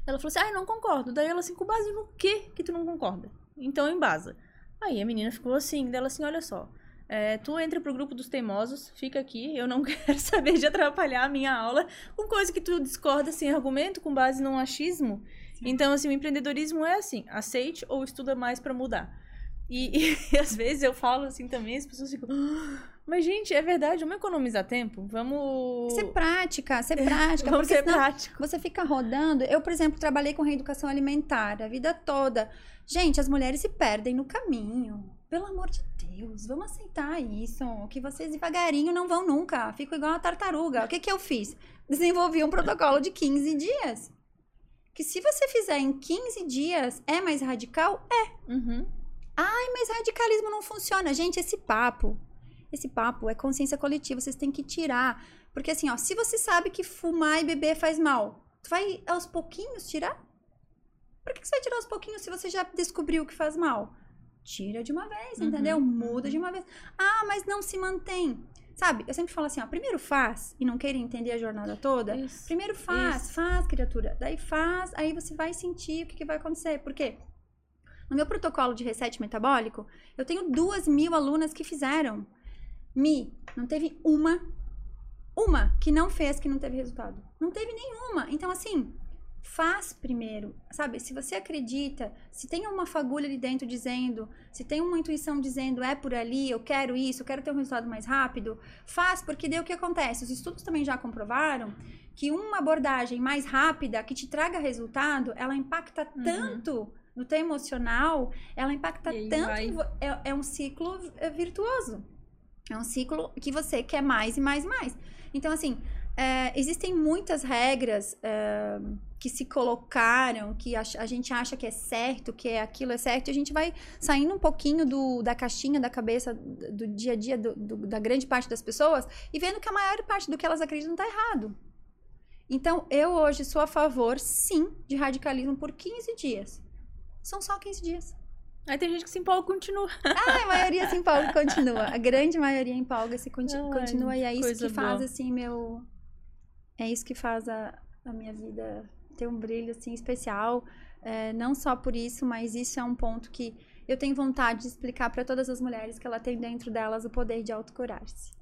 Ela falou assim: ah, eu não concordo. Daí ela assim, com base no que que tu não concorda? Então embasa. Aí a menina ficou assim, dela assim, olha só. é, tu entra pro grupo dos teimosos, fica aqui, eu não quero saber de atrapalhar a minha aula com coisa que tu discorda sem argumento, com base num achismo. Então, assim, o empreendedorismo é assim, aceite ou estuda mais pra mudar. E, e, às vezes eu falo assim também, as pessoas ficam, "Ah, mas gente, é verdade, vamos economizar tempo? Vamos... Ser prática, ser prática, vamos ser prático. Você fica rodando. Eu, por exemplo, trabalhei com reeducação alimentar a vida toda. Gente, as mulheres se perdem no caminho. Pelo amor de Deus, vamos aceitar isso. Que vocês devagarinho não vão nunca. Fico igual a tartaruga. O que, que eu fiz? Desenvolvi um protocolo de 15 dias. Que se você fizer em 15 dias, é mais radical? É. Uhum. Mas radicalismo não funciona. Gente, esse papo. Esse papo é consciência coletiva. Vocês têm que tirar. Porque assim, ó, se você sabe que fumar e beber faz mal, tu vai aos pouquinhos tirar? Por que que você vai tirar aos pouquinhos se você já descobriu que faz mal? Tira de uma vez, Uhum, entendeu? Muda uhum. de uma vez. Ah, mas não se mantém. Sabe, eu sempre falo assim, ó, primeiro faz e não queira entender a jornada toda. Isso. Primeiro faz, Isso. faz, criatura. Daí faz, aí você vai sentir o que, que vai acontecer. Por quê? No meu protocolo de reset metabólico, eu tenho duas mil alunas que fizeram. Mi, não teve uma, uma que não fez, que não teve resultado. Não teve nenhuma. Então, assim, faz primeiro, sabe? Se você acredita, se tem uma fagulha ali dentro dizendo, se tem uma intuição dizendo, é por ali, eu quero isso, eu quero ter um resultado mais rápido, faz, porque daí o que acontece? Os estudos também já comprovaram que uma abordagem mais rápida, que te traga resultado, ela impacta Uhum. tanto no teu emocional, ela impacta tanto. É, é um ciclo é, virtuoso. É um ciclo que você quer mais e mais e mais. Então, assim, é, existem muitas regras é, que se colocaram, que a, a gente acha que é certo, que é aquilo é certo, e a gente vai saindo um pouquinho do, da caixinha da cabeça do, dia a dia do- do- da grande parte das pessoas e vendo que a maior parte do que elas acreditam está errado. Então, eu hoje sou a favor, sim, de radicalismo por 15 dias. São só 15 dias. Aí tem gente que se empolga e continua. Ah, a maioria se empolga e continua. A grande maioria empolga e conti Ai, continua. E é isso que faz, boa. assim, meu. É isso que faz a, a minha vida ter um brilho, assim, especial. É, não só por isso, mas isso é um ponto que eu tenho vontade de explicar para todas as mulheres que ela tem dentro delas o poder de autocurar-se.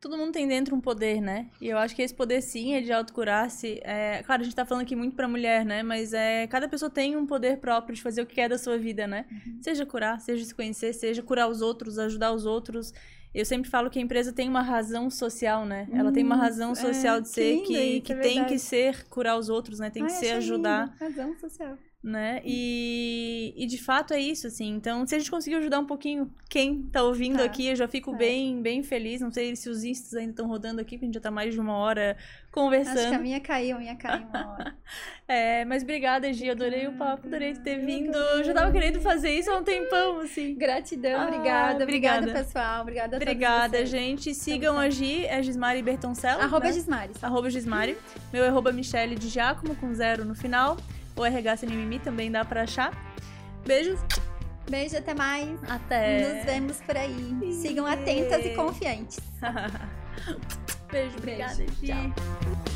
Todo mundo tem dentro um poder, né? E eu acho que esse poder sim é de autocurar-se. É, claro, a gente tá falando aqui muito pra mulher, né? Mas é, cada pessoa tem um poder próprio de fazer o que quer da sua vida, né? Seja curar, seja se conhecer, seja curar os outros, ajudar os outros. Eu sempre falo que a empresa tem uma razão social, né? Ela tem uma Hum, razão é, social de que ser que, isso, que é tem que ser curar os outros, né? Tem que Ai, ser ajudar lindo. Razão social. Né? E, e de fato é isso, assim. Então, se a gente conseguir ajudar um pouquinho quem tá ouvindo Tá. aqui, eu já fico Tá. bem, bem feliz. Não sei se os instas ainda estão rodando aqui, porque a gente já tá mais de uma hora Acho que a conversando. minha caiu, a minha caiu uma hora. É, mas obrigada, Gi. Adorei o papo, adorei ter vindo. Eu já tava querendo fazer isso há um tempão, assim. Gratidão, Ah, obrigada, obrigada, pessoal. Obrigada a todos Obrigada, gente. Sigam a Gi, é Gismari Bertoncello. Arroba né? Gismares. Arroba Gismari. Meu é arroba Michele de Giacomo, com zero no final. O RH Sem Mimimi também dá pra achar. Beijos. Beijo, até mais. Até. Nos vemos por aí. Sigam atentas e confiantes. Beijo, obrigada, Beijo, tchau.